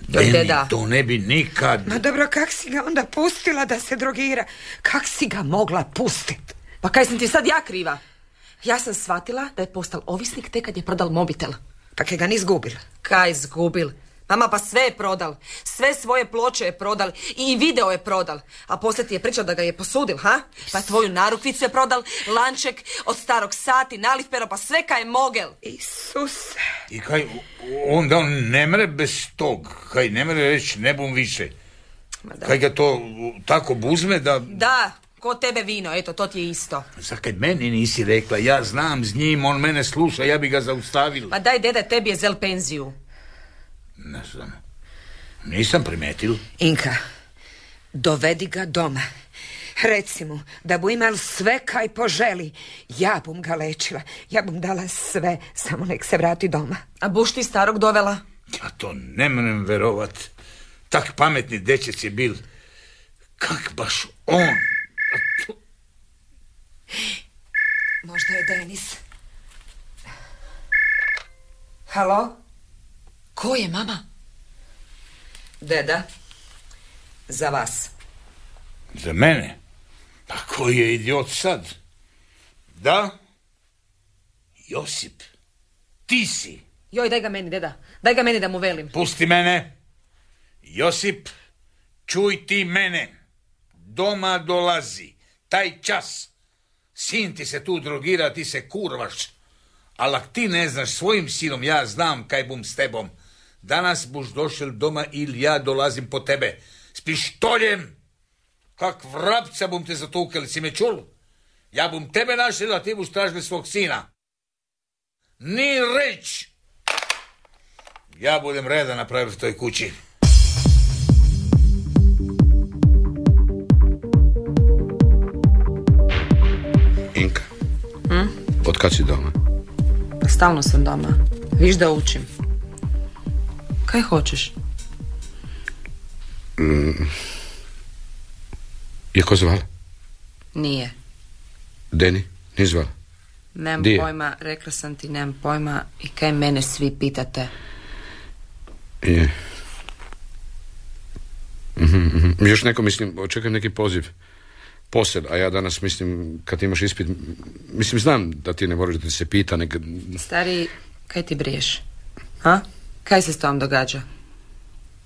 Meni deda. to ne bi nikad... Ma dobro, kak si ga onda pustila da se drogira? Kak si ga mogla pustit? Pa kaj sam ti sad ja kriva? Ja sam shvatila da je postal ovisnik tek kad je prodal mobitel. Pa kaj ga ni izgubila? Kaj zgubil? Mama, pa sve je prodal. Sve svoje ploče je prodal. I video je prodal. A poslije ti je pričao da ga je posudil, ha? Pa tvoju narukvicu je prodal, lanček od starog sati, naliv pero, pa sve kaj je mogel. Isuse. I kaj, onda on ne mre bez tog, kaj ne mre reći ne bum više. Kaj ga to tako buzme da... Da, ko tebe vino, eto, to ti je isto. Zakaj meni nisi rekla, ja znam s njim, on mene sluša, ja bi ga zaustavila. Pa daj, deda, tebi je zel penziju. Ne znam. Nisam primetil. Inka, dovedi ga doma. Reci mu da bu imal sve kaj poželi. Ja bum ga lečila. Ja bum dala sve, samo nek se vrati doma. A buš ti starog dovela? Ja to ne mrem verovat. Tak pametni dečec je bil. Kak baš on? Možda je Denis. Halo? Ko je, mama? Deda, za vas. Za mene? Pa koji je idiot sad? Da? Josip, ti si. Joj, daj ga meni, deda. Daj ga meni da mu velim. Pusti mene. Josip, čuj ti mene. Doma dolazi. Taj čas. Sin ti se tu drogira, ti se kurvaš. Ali ak ti ne znaš svojim sinom, ja znam kaj bum s tebom. Danas buš došel doma ili ja dolazim po tebe. S pištoljem. Kak vrapca bum te zatukel, si me čul? Ja bum tebe našel, a ti buš tražili svog sina. Ni reč. Ja budem reda napraviti u toj kući. Inka, od kad si doma? Stalno sam doma. Viš da učim. Kaj hoćeš? Je ko zvala? Nije. Deni? Nije zvala? Nemam Di je? pojma, rekla sam ti, nemam pojma i kaj mene svi pitate. Je. Mhm, mhm. Još neko, mislim, očekujem neki poziv. Posel, a ja danas mislim, kad imaš ispit, mislim, znam da ti ne moraš da ti se pita, nek... Stari, kaj ti briješ? Ha? Kaj se s tom događa?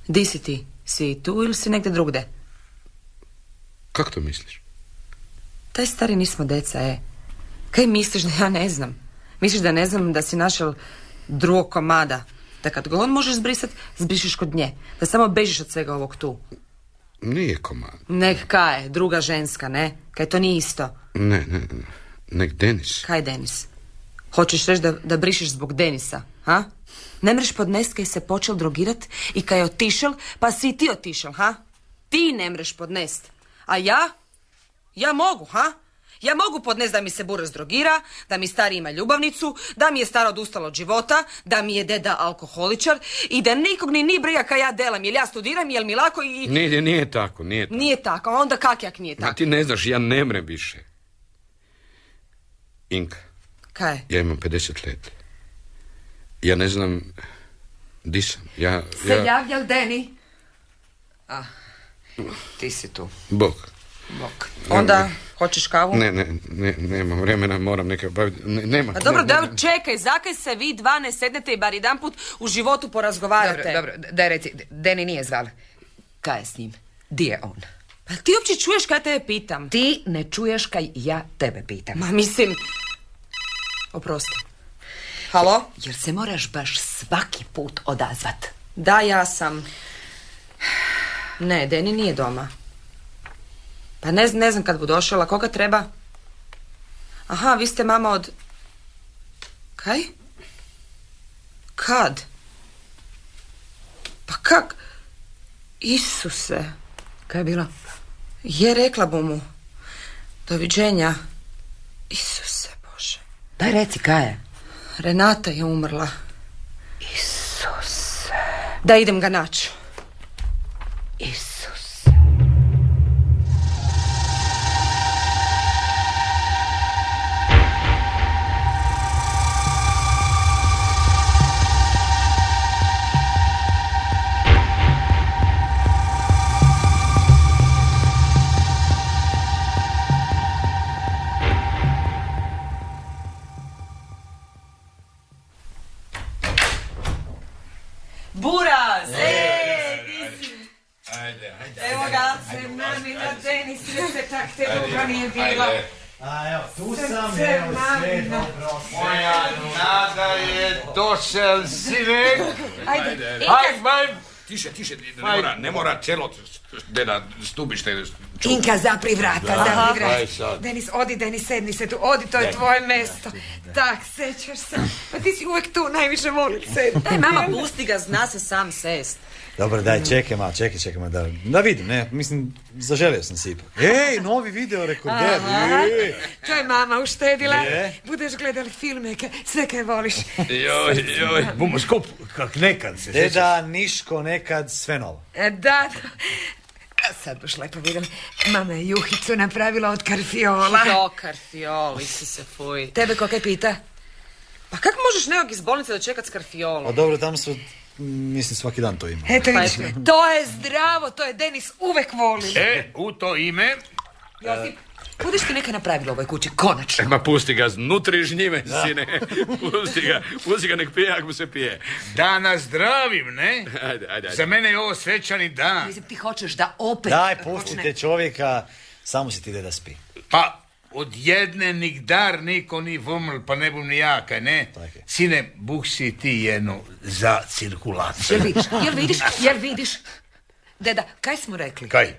Di si ti? Si tu ili si negdje drugde? Kako to misliš? Taj stari nismo deca, e. Kaj misliš da ja ne znam? Misliš da ne znam da si našel drugog komada? Da kad god možeš zbrisat, zbrišeš kod nje. Da samo bežiš od svega ovog tu. Nije komad. Nek kaj, druga ženska, ne? Kaj to nije isto. Ne, ne, ne. Nek Denis. Kaj Denis? Hoćeš reći da, da brišeš zbog Denisa, ha? Ne mreš podnest kaj se počel drogirat i kaj je otišel, pa si ti otišel, ha? Ti ne mreš podnest. A ja? Ja mogu, ha? Ja mogu podnest da mi se buraz drogira, da mi stari ima ljubavnicu, da mi je staro odustalo od života, da mi je deda alkoholičar i da nikog ni ni briga kaj ja delam, jel ja studiram, jel mi lako i... Nije, nije tako, nije tako. Nije tako, a onda kak jak nije Ma tako? ti ne znaš, ja ne mrem više. Inka, Kaj? ja imam 50 let. Ja ne znam di sam. Ja, Se ja... javljal Deni? A, ti si tu. Bog. Bok. Onda, hoćeš kavu? Ne, ne, ne, nemam vremena, moram neke obaviti. Ne, nema. A dobro, ne, ne, da, čekaj, zakaj se vi dva ne sednete i bar jedan put u životu porazgovarate? Dobro, dobro, daj reci, Deni nije zvala. Kaj je s njim? Di je on? Pa ti uopće čuješ kaj te pitam? Ti ne čuješ kaj ja tebe pitam. Ma mislim... Oprosti. Halo? Jer se moraš baš svaki put odazvat. Da, ja sam. Ne, Deni nije doma. Pa ne, ne znam kad bu došla, koga treba? Aha, vi ste mama od... Kaj? Kad? Pa kak? Isuse. Kaj je bilo? Je rekla bu mu. Doviđenja. Isuse. Daj reci kaj je. Renata je umrla. Isuse. Da idem ga naći. Isuse. Tiše, tiše, ne mora, ne mora celo deda stubište. Inka, zapri vrata, zapri Aj vrata. sad. Denis, odi, Denis, sedni se tu, odi, to je tvoje mesto. Tak, sećaš se. Pa ti si uvek tu, najviše volim se. Daj mama, pusti ga, zna se sam sest. Dobro, daj, čekaj malo, čekaj, čekaj malo, da, da vidim, ne, mislim, zaželio sam si ipak. Ej, novi video rekorder, ej. To je mama uštedila. Je. Budeš gledali filme, sve kaj voliš. Joj, joj, bumo skup, kak nekad se sjećaš. Deda, Niško, nekad, sve novo. E, Da, sad baš lepo vidim. Mama je juhicu napravila od karfiola. Dokar, fiol, se fuj. Tebe ko kaj pita? Pa kako možeš nekog iz bolnice dočekat s A karfiolom? dobro, tam su mislim, svaki dan to ima. Eto vidiš, to je zdravo, to je Denis uvek voli. E, u to ime, Josip, budeš ti neka napravila u ovoj kući, konačno. Ma pusti ga znutri žnjive, sine. [LAUGHS] Pusti ga, pusti ga nek pije ako mu se pije. da nas zdravim, ne? Ajde, ajde, Za ajde. mene je ovo svečani dan. Mislim, ti hoćeš da opet... Daj, počne- pustite čovjeka, samo si ti da spi. Pa, od jedne nigdar niko ni vuml, pa ne bum ni ja, kaj ne? Tak je. Sine, buh si ti jedno za cirkulaciju. Jel vidiš, jel vidiš, jel vidiš? Deda, kaj smo rekli? Kaj?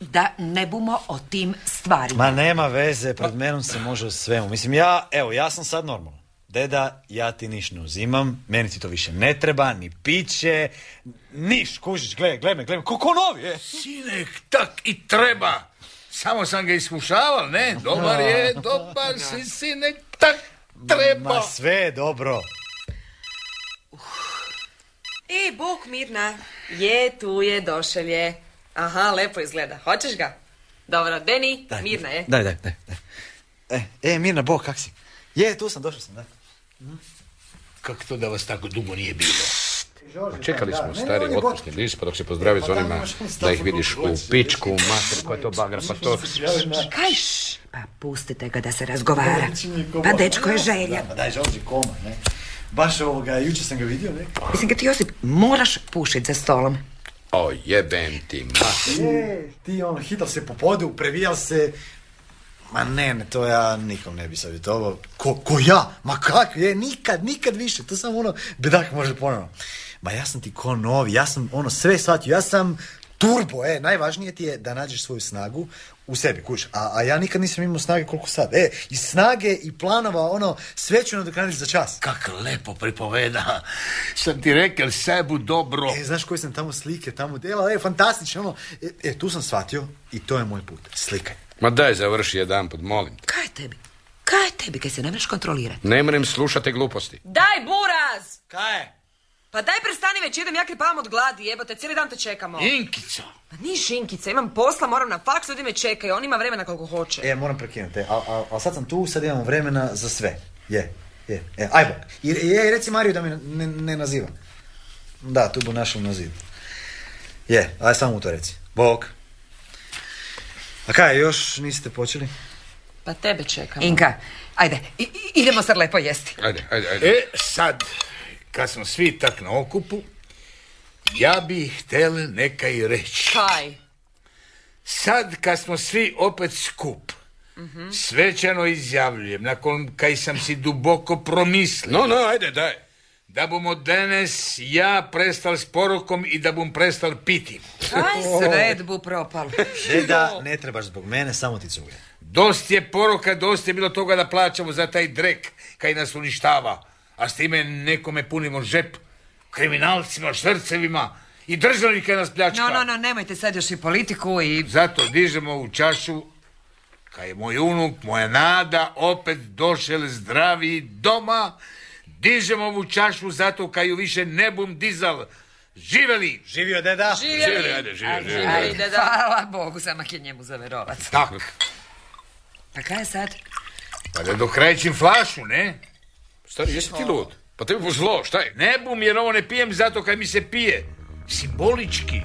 Da ne bumo o tim stvarima. Ma nema veze, pred menom se može o svemu. Mislim, ja, evo, ja sam sad normalno. Deda, ja ti niš ne uzimam, meni ti to više ne treba, ni piće, niš, kužiš, gle, gle me, gle me, ko, ko novi, e. Sinek, tak i treba. Samo sam ga iskušaval, ne? [LAUGHS] Dobar je, dobar si, sinek, tak treba. Ma sve je dobro. I Bog Mirna. Je, tu je, došel je. Aha, lepo izgleda. Hoćeš ga? Dobro, Deni, Daj, Mirna je. Daj, daj, daj. E, e, Mirna, Bog, kak si? Je, tu sam, došao sam, da. Kako to da vas tako dugo nije bilo? Čekali smo stari otpusni list, pa dok se pozdravi s onima da ih vidiš u pičku, mater, koja je to bagra, pa to... Kaj? Pa pustite ga da se razgovara. Pa dečko je želja. Pa daj, Žorži, koma, ne? Baš ovoga, jučer sam ga vidio, ne? Mislim, kad ti Josip, moraš pušit za stolom. O, jebem ti, mater. Je, ti ono, hital se po podu, previjal se... Ma ne, ne, to ja nikom ne bi savjetovao. Ko, ko ja? Ma kak, je, nikad, nikad više. To samo ono, bedak može ponovno. Ma ja sam ti ko novi, ja sam ono sve shvatio, ja sam turbo, e, najvažnije ti je da nađeš svoju snagu u sebi, kuš. A, a ja nikad nisam imao snage koliko sad. E, i snage i planova, ono, sve ću nadoknaditi za čas. Kak lepo pripoveda. Sam ti rekel sebu dobro. E, znaš koje sam tamo slike, tamo dela, e, fantastično, ono. E, e, tu sam shvatio i to je moj put. Slikaj. Ma daj, završi jedan put, molim. te. Kaj je tebi? Kaj je tebi, kaj se ne možeš kontrolirati? Ne mrem slušati gluposti. Daj, buraz! Kaj je? Pa daj prestani već, idem, ja krepavam od gladi, jebote, cijeli dan te čekamo. Inkica. Pa nije šinkica, imam posla, moram na faks, ljudi me čekaju, on ima vremena koliko hoće. E, moram prekinuti, ali al, al sad sam tu, sad imamo vremena za sve. Je, je, e, aj bok. I, je, reci Mariju da me ne, ne naziva. Da, tu bu našao na zidu. Je, aj samo mu to reci. Bog. A kaj, još niste počeli? Pa tebe čekamo. Inka, ajde, i- idemo sad lepo jesti. Ajde, ajde, ajde. E, sad, kad smo svi tak na okupu, ja bih htjel nekaj reći. Kaj? Sad, kad smo svi opet skup, svečano izjavljujem, nakon kaj sam si duboko promislio, No, no, ajde, daj. da bomo danas ja prestal s porukom i da bom prestal piti. Kaj sred [LAUGHS] bu propal. Deda, ne trebaš zbog mene, samo ti cuge. Dost je poruka, dost je bilo toga da plaćamo za taj drek kaj nas uništava, a s time nekome punimo žep, kriminalcima, švrcevima i državnik kaj nas pljačka. No, no, no, nemojte sad još i politiku i... Zato dižemo u čašu kaj je moj unuk, moja nada opet došel zdravi doma. Dižemo ovu čašu zato kaj ju više ne bum dizal. Živeli! Živio deda! Živjeli, ajde, živjeli. Ajde, da. Hvala Bogu, sama je njemu zaverovat. Tak, Pa kaj je sad? pa da dokrajčim flašu, ne? Stari, jesi ti lud? Pa tebi bu zlo, šta je? Ne bum jer ovo ne pijem zato kaj mi se pije. Simbolički.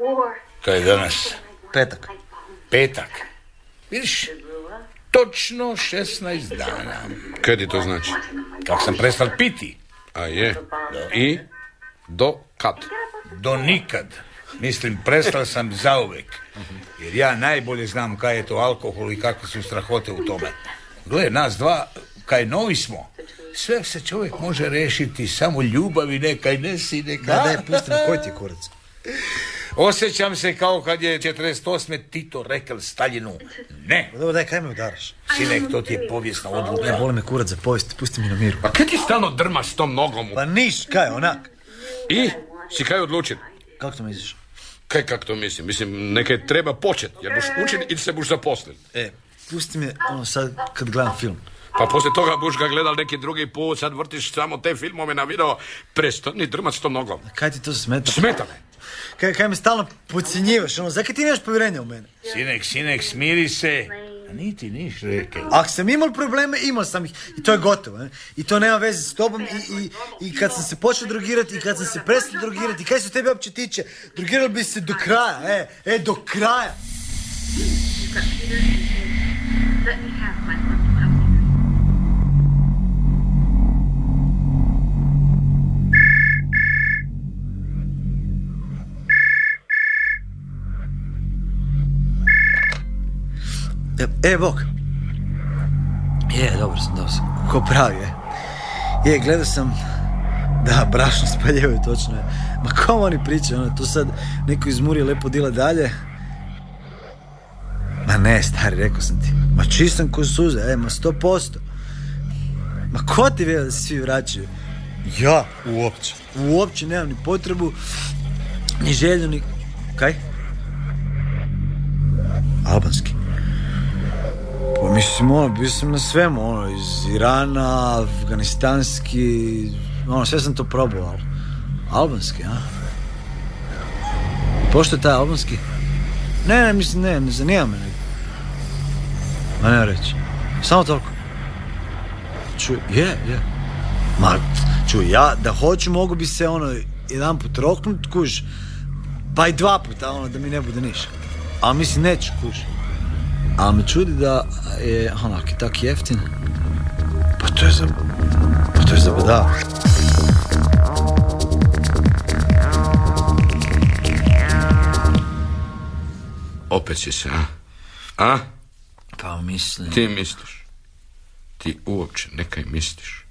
War, To je danas Petak. petak. Vidiš, točno 16 dana. Kaj ti to znači? Kak sam prestal piti. A je. I? Do kad? Do nikad. Mislim, prestal sam zauvek. Jer ja najbolje znam kaj je to alkohol i kakve su strahote u tome. Gle, nas dva, kaj novi smo, sve se čovjek može rešiti samo ljubavi nekaj nesi, neka. Da, daj, pusti me, koji ti kurac? Osjećam se kao kad je 48. Tito rekel Staljinu. Ne, Pa dobro, daj, kaj me udaraš? sinek, to ti je povijesna Ne, odluka. boli me kurac za povijest, pusti mi na miru. Pa kaj ti stalno drmaš s tom nogom? Pa niš, kaj, onak. I? Si kaj odlučen? Kako to misliš? Kaj kak to mislim? Mislim, nekaj treba počet, jer buš učen i se buš zaposlil. E, pusti me, ono, sad, kad gledam film. Pa poslije toga buš ga gledal neki drugi put, sad vrtiš samo te filmove na video. Prestani drmat s tom nogom. Kaj ti to smeta? Smeta me. Kaj, kaj me stalno podcjenjivaš, ono, zakaj ti nemaš povjerenja u mene? Sinek, sinek, smiri se. Niti niš rekao. Ako sam imao probleme, imao sam ih. I to je gotovo. Ne? I to nema veze s tobom. I, i, I kad sam se počeo drogirati, i kad sam se prestao drogirati, i kaj se tebe uopće tiče, drogirali bi se do kraja. E, e, do kraja. E, Bog. Je, dobro sam, dobro sam. Ko pravi, je. Je, gledao sam... Da, brašno spaljevaju, točno je. Ma kom oni pričaju, ono, tu sad neko izmuri lepo dila dalje. Ma ne, stari, rekao sam ti. Ma čistam ko suze, e, ma sto posto. Ma ko ti vjeruje da se svi vraćaju? Ja, uopće. Uopće nemam ni potrebu, ni želju, ni... Kaj? Albanski. Pa mislim, ono, bio sam na svemu, ono, iz Irana, afganistanski, ono, sve sam to probao, ali albanski, a? Pošto je taj albanski? Ne, ne, mislim, ne, ne zanima me. Ma ne reći. Samo toliko. Čuj, je, je. Ma, čuj, ja da hoću mogu bi se, ono, jedan put roknut, kuž, pa i dva puta, ono, da mi ne bude ništa. A mislim, neću, kuž. Ali me čudi da je onak i tak jeftin. Pa to je za... Pa to je za. Opet si se, a? A? Pa mislim... Ti misliš. Ti uopće nekaj misliš.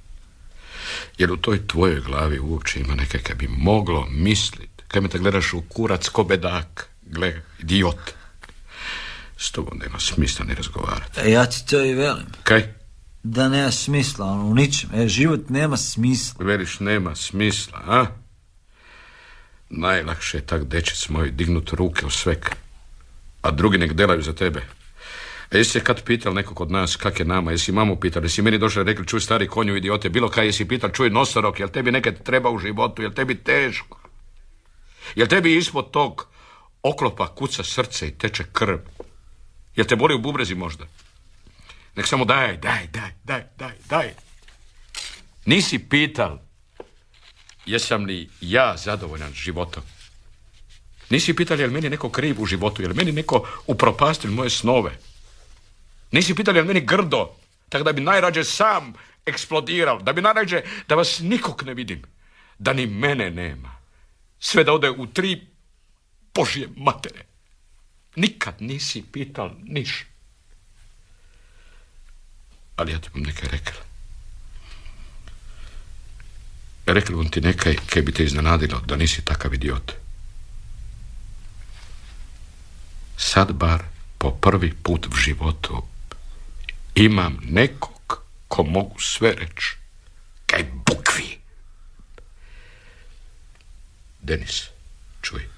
Jer u toj tvojoj glavi uopće ima nekaj kaj bi moglo mislit. Kaj me te gledaš u kurac ko bedak. Gle, idiot. S tobom nema smisla ni razgovarati. E, ja ti to i velim. Kaj? Da nema smisla, ono, u ničem. E, život nema smisla. Veliš nema smisla, a? Najlakše je tak dečec moj dignut ruke u svek, a drugi nek delaju za tebe. A jesi se kad pital nekog od nas kak je nama, jesi mamu pital, jesi meni došli rekli čuj stari konju idiote, bilo kaj jesi pital čuj nosorok, jel tebi nekad treba u životu, jel tebi teško? Jel tebi ispod tog oklopa kuca srce i teče krv? Jel te boli u bubrezi možda? Nek samo daj, daj, daj, daj, daj, daj. Nisi pital jesam li ja zadovoljan životom. Nisi pitali je li meni neko kriv u životu, je li meni neko upropastil moje snove. Nisi pitali je li meni grdo, tako da bi najrađe sam eksplodirao, da bi najrađe da vas nikog ne vidim, da ni mene nema. Sve da ode u tri Božje matere. Nikad nisi pital niš. Ali ja ti bom nekaj rekla. Rekla bom ti nekaj kaj bi te iznenadilo da nisi takav idiot. Sad bar po prvi put v životu imam nekog ko mogu sve reći. Kaj bukvi. Denis, čuj.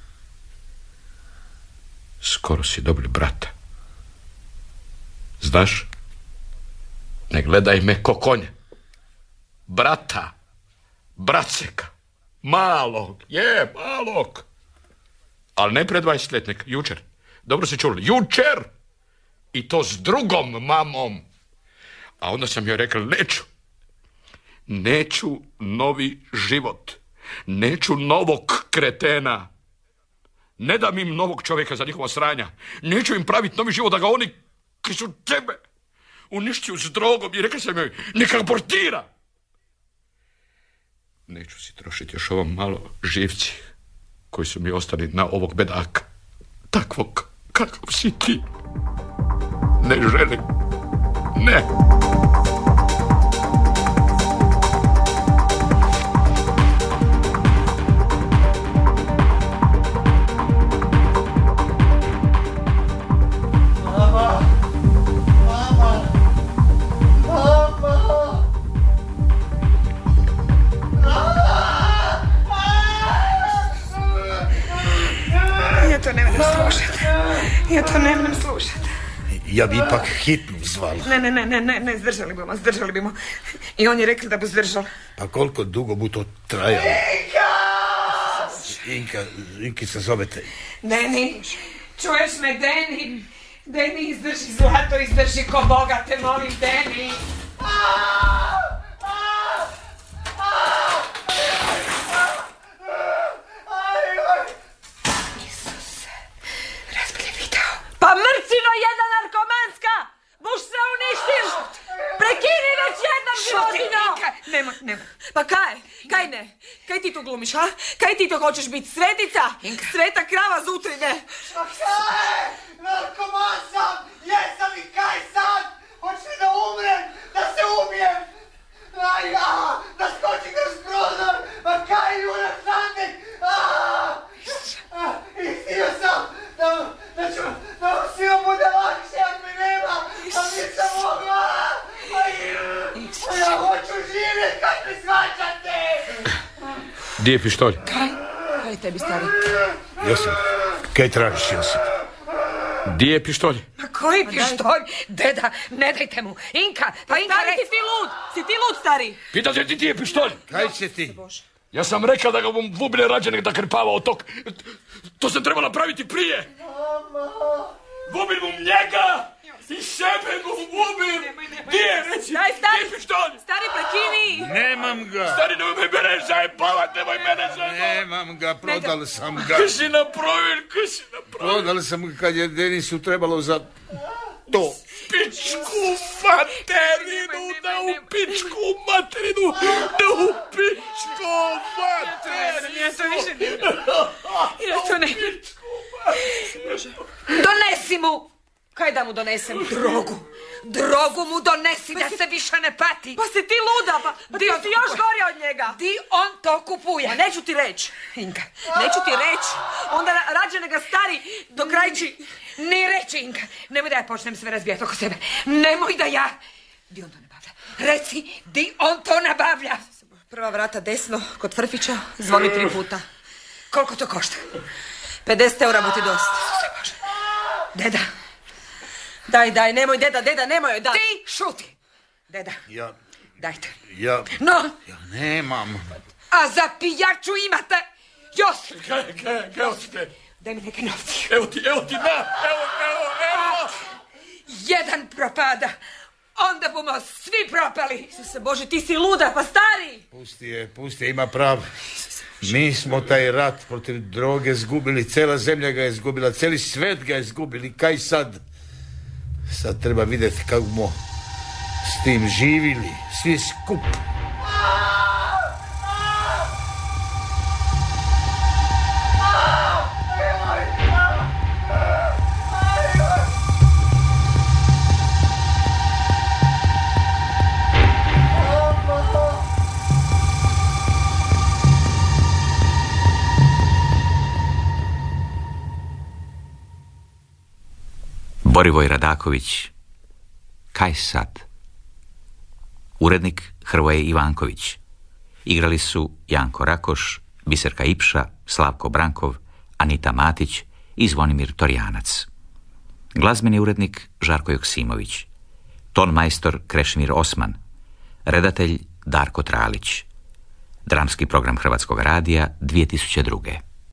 Skoro si dobili brata. Znaš? Ne gledaj me ko konja. Brata. Braceka. Malog. Je, malog. Ali ne pre 20 letnik, jučer. Dobro si čuli. Jučer! I to s drugom mamom. A onda sam joj rekao, neću. Neću novi život. Neću novog kretena. Ne dam im novog čovjeka za njihova sranja. Neću im praviti novi život da ga oni koji su tebe uništiju s drogom i rekao sam joj, neka abortira. Neću si trošiti još ovo malo živci koji su mi ostali na ovog bedaka. Takvog kakav si ti. Ne želim. Ne. To ne moram slušati. Ja to ne moram slušati. Ja bi ipak hitnu zvala. Ne, ne, ne, ne, ne, ne, zdržali bimo, zdržali bimo. I on je rekao da bu zdržal. Pa koliko dugo bu to trajalo? Inka, Inkica zove te. Deni, čuješ me, Deni? Deni, izdrži zlato, izdrži ko Boga, te molim, Deni. Pa mrcino jedna narkomanska! Buš se uništiš! Prekini već jednom životino! Nemoj, nemoj. Pa kaj? Kaj ne? Kaj ti tu glumiš, ha? Kaj ti to hoćeš biti? Svetica? Sveta krava z utrine? Kaj? Narkoman sam! Jesam i kaj sad? Hoćeš li da umrem? Da se ubijem? Aj, a, da skočim kroz prozor! Ma kaj, Luna Šantek? A, a, istio sam da, da ću, da mu svima bude lakše ako me nema, a nisam mogla! Aj, a ja hoću živjet, kaj me shvaćate? Gdje je pištolj? Kaj tebi, stari? Josip, kaj tražiš, Josip? Gdje je pištolj? Ma koji pištolj? Deda, ne dajte mu. Inka, pa Inka, Stari, si ti lud? Si ti lud, stari? Pitate ti gdje je pištolj? Kaj će ti? Ja sam rekao da ga bom vubine rađenek da krpava od tog. To sam trebao napraviti prije. Vubim mu njega i sebe mu vubim. Gdje je, reci? Daj, stari. Gdje je pištolj? Stari, prekini! Nemam ga. Stari, nemoj me mene zajebavat, nemoj mene zajebavat. Nemam ga, prodal sam ga. Kaj si napravil, kaj si napravil? Prodal sam ga kad je Denisu trebalo za to. Pičku materinu, da u pičku materinu, da u pičku materinu. Ja to više Ja to ne... Donesi mu! Kaj da mu donesem? Drogu. Drogu mu donesi da se više ne pati. Pa si ti luda, pa, pa ti Di on si još gori od njega. Di on to kupuje? Ja neću ti reći. Inka, Neću ti reći. Onda ra- rađe nego stari do krajči. ne reći Inka. Nemoj da ja počnem sve razbijati oko sebe. Nemoj da ja... Di on to nabavlja? Reci, di on to nabavlja? Prva vrata desno, kod Frfića, zvoni tri puta. Koliko to košta? 50 eura mu ti dosta. Deda, Daj, daj, nemoj, deda, deda, nemoj, daj. ti šuti. Deda, Ja, dajte. ja, No, ja nemam. a za pijaču imate još. Kaj, kaj, kaj osite? Daj mi neke novci. Evo ti, evo ti, na, evo, evo, evo. Jedan propada. Onda bomo svi propali. se Bože, ti si luda, pa stari! Pusti je, pusti je, ima prav. Mi smo taj rat protiv droge zgubili, cela zemlja ga je zgubila, celi svet ga je zgubili, kaj sad? Sad treba vidjeti kako smo s tim živili, svi skup. Borivoj Radaković, Kaj sad? Urednik Hrvoje Ivanković. Igrali su Janko Rakoš, Biserka Ipša, Slavko Brankov, Anita Matić i Zvonimir Torjanac. Glazbeni urednik Žarko Joksimović. Ton majstor Krešimir Osman. Redatelj Darko Tralić. Dramski program Hrvatskog radija 2002.